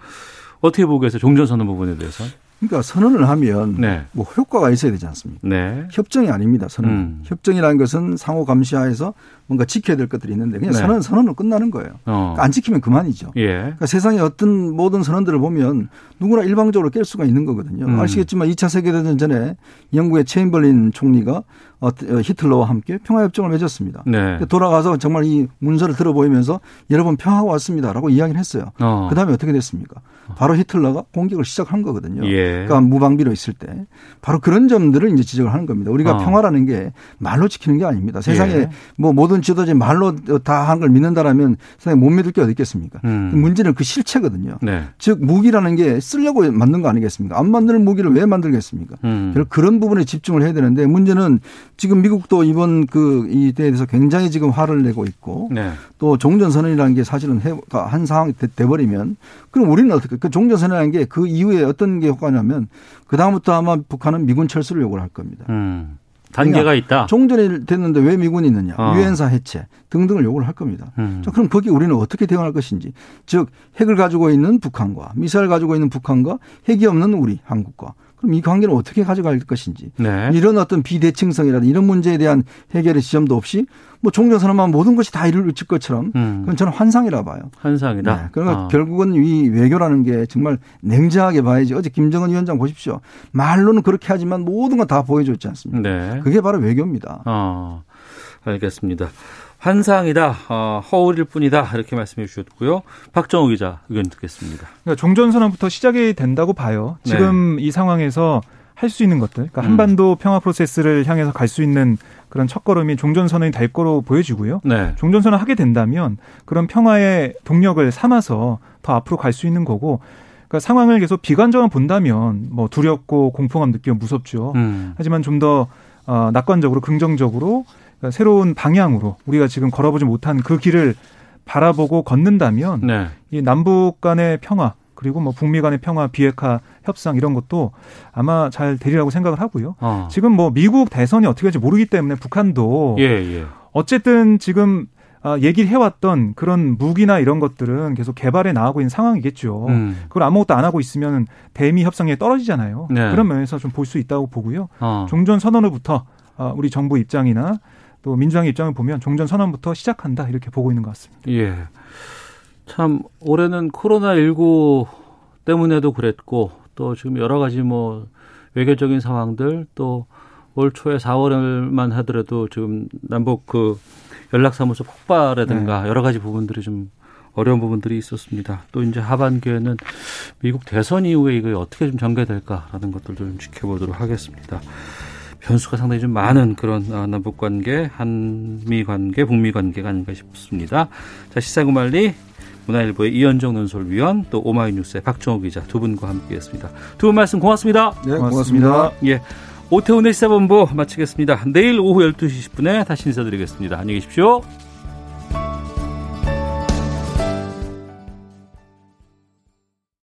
Speaker 2: 어떻게 보고 계세요? 종전선언 부분에 대해서?
Speaker 9: 그러니까 선언을 하면
Speaker 2: 네.
Speaker 9: 뭐 효과가 있어야 되지 않습니까?
Speaker 2: 네.
Speaker 9: 협정이 아닙니다. 선언.
Speaker 2: 음.
Speaker 9: 협정이라는 것은 상호 감시하에서 뭔가 지켜야 될 것들이 있는데 그냥
Speaker 2: 네.
Speaker 9: 선언 선언은 끝나는 거예요.
Speaker 2: 어.
Speaker 9: 그러니까 안 지키면 그만이죠.
Speaker 2: 예.
Speaker 9: 그러니까 세상의 어떤 모든 선언들을 보면 누구나 일방적으로 깰 수가 있는 거거든요.
Speaker 2: 음.
Speaker 9: 아시겠지만 2차 세계대전 전에 영국의 체인벌린 총리가 어, 히틀러와 함께 평화협정을 맺었습니다.
Speaker 2: 네.
Speaker 9: 돌아가서 정말 이 문서를 들어보이면서 여러분 평화가 왔습니다라고 이야기를 했어요.
Speaker 2: 어.
Speaker 9: 그 다음에 어떻게 됐습니까? 바로 히틀러가 공격을 시작한 거거든요.
Speaker 2: 예.
Speaker 9: 그러니까 무방비로 있을 때 바로 그런 점들을 이제 지적을 하는 겁니다. 우리가
Speaker 2: 어.
Speaker 9: 평화라는 게 말로 지키는 게 아닙니다. 세상에
Speaker 2: 예.
Speaker 9: 뭐 모든 지도자 말로 다 한 걸 믿는다라면 세상에 못 믿을 게 어디 있겠습니까?
Speaker 2: 음.
Speaker 9: 문제는 그 실체거든요.
Speaker 2: 네.
Speaker 9: 즉 무기라는 게 쓰려고 만든 거 아니겠습니까? 안 만드는 무기를 왜 만들겠습니까?
Speaker 2: 음.
Speaker 9: 그런 부분에 집중을 해야 되는데 문제는 지금 미국도 이번 그 이 때에 대해서 굉장히 지금 화를 내고 있고
Speaker 2: 네.
Speaker 9: 또 종전선언이라는 게 사실은 해- 한 상황이 돼- 돼버리면 그럼 우리는 어떻게 그 종전선언이라는 게 그 이후에 어떤 게 효과냐면 그 다음부터 아마 북한은 미군 철수를 요구를 할 겁니다.
Speaker 2: 음. 단계가 있다.
Speaker 9: 종전이 됐는데 왜 미군이 있느냐,
Speaker 2: 어.
Speaker 9: 유엔사 해체 등등을 요구를 할 겁니다.
Speaker 2: 음.
Speaker 9: 자, 그럼 거기 우리는 어떻게 대응할 것인지, 즉 핵을 가지고 있는 북한과 미사일 가지고 있는 북한과 핵이 없는 우리 한국과 그럼 이 관계를 어떻게 가져갈 것인지
Speaker 2: 네.
Speaker 9: 이런 어떤 비대칭성이라든 이런 문제에 대한 해결의 지점도 없이 뭐 종전 선언만 모든 것이 다 이루어질 것처럼
Speaker 2: 음.
Speaker 9: 그건 저는 환상이라 봐요.
Speaker 2: 환상이다.
Speaker 9: 네. 그러니까
Speaker 2: 어.
Speaker 9: 결국은 이 외교라는 게 정말 냉정하게 봐야지. 어제 김정은 위원장 보십시오. 말로는 그렇게 하지만 모든 건 다 보여줬지 않습니까?
Speaker 2: 네.
Speaker 9: 그게 바로 외교입니다.
Speaker 2: 어. 알겠습니다. 환상이다, 어, 허울일 뿐이다 이렇게 말씀해 주셨고요. 박정우 기자 의견 듣겠습니다.
Speaker 10: 그러니까 종전선언부터 시작이 된다고 봐요. 지금 네. 이 상황에서 할 수 있는 것들, 그러니까 음. 한반도 평화 프로세스를 향해서 갈 수 있는 그런 첫걸음이 종전선언이 될 거로 보여지고요. 네. 종전선언 하게 된다면 그런 평화의 동력을 삼아서 더 앞으로 갈 수 있는 거고 그러니까 상황을 계속 비관적으로 본다면 뭐 두렵고 공포감 느끼고 무섭죠. 음. 하지만 좀더 어, 낙관적으로 긍정적으로 그러니까 새로운 방향으로 우리가 지금 걸어보지 못한 그 길을 바라보고 걷는다면 네. 이 남북 간의 평화 그리고 뭐 북미 간의 평화 비핵화 협상 이런 것도 아마 잘 되리라고 생각을 하고요. 어. 지금 뭐 미국 대선이 어떻게 될지 모르기 때문에 북한도 예, 예. 어쨌든 지금 아, 얘기를 해왔던 그런 무기나 이런 것들은 계속 개발해 나가고 있는 상황이겠죠. 음. 그걸 아무것도 안 하고 있으면 대미 협상에 떨어지잖아요. 네. 그런 면에서 좀 볼 수 있다고 보고요. 어. 종전 선언으로부터 아, 우리 정부 입장이나 또 민주당의 입장을 보면 종전 선언부터 시작한다 이렇게 보고 있는 것 같습니다.
Speaker 2: 예. 참 올해는 코로나 19 때문에도 그랬고 또 지금 여러 가지 뭐 외교적인 상황들 또 올 초에 4월만 하더라도 지금 남북 그 연락사무소 폭발이라든가 네. 여러 가지 부분들이 좀 어려운 부분들이 있었습니다. 또 이제 하반기에는 미국 대선 이후에 이거 어떻게 좀 전개될까라는 것들도 좀 지켜보도록 하겠습니다. 변수가 상당히 좀 많은 그런 아, 남북 관계, 한미 관계, 북미 관계가 아닌가 싶습니다. 자, 시사구말리 문화일보의 이현정 논설위원 또 오마이뉴스의 박정호 기자 두 분과 함께했습니다. 두 분 말씀 고맙습니다.
Speaker 9: 네, 고맙습니다. 고맙습니다.
Speaker 2: 예. 오태훈의 시사본부 마치겠습니다. 내일 오후 12시 10분에 다시 인사드리겠습니다. 안녕히 계십시오.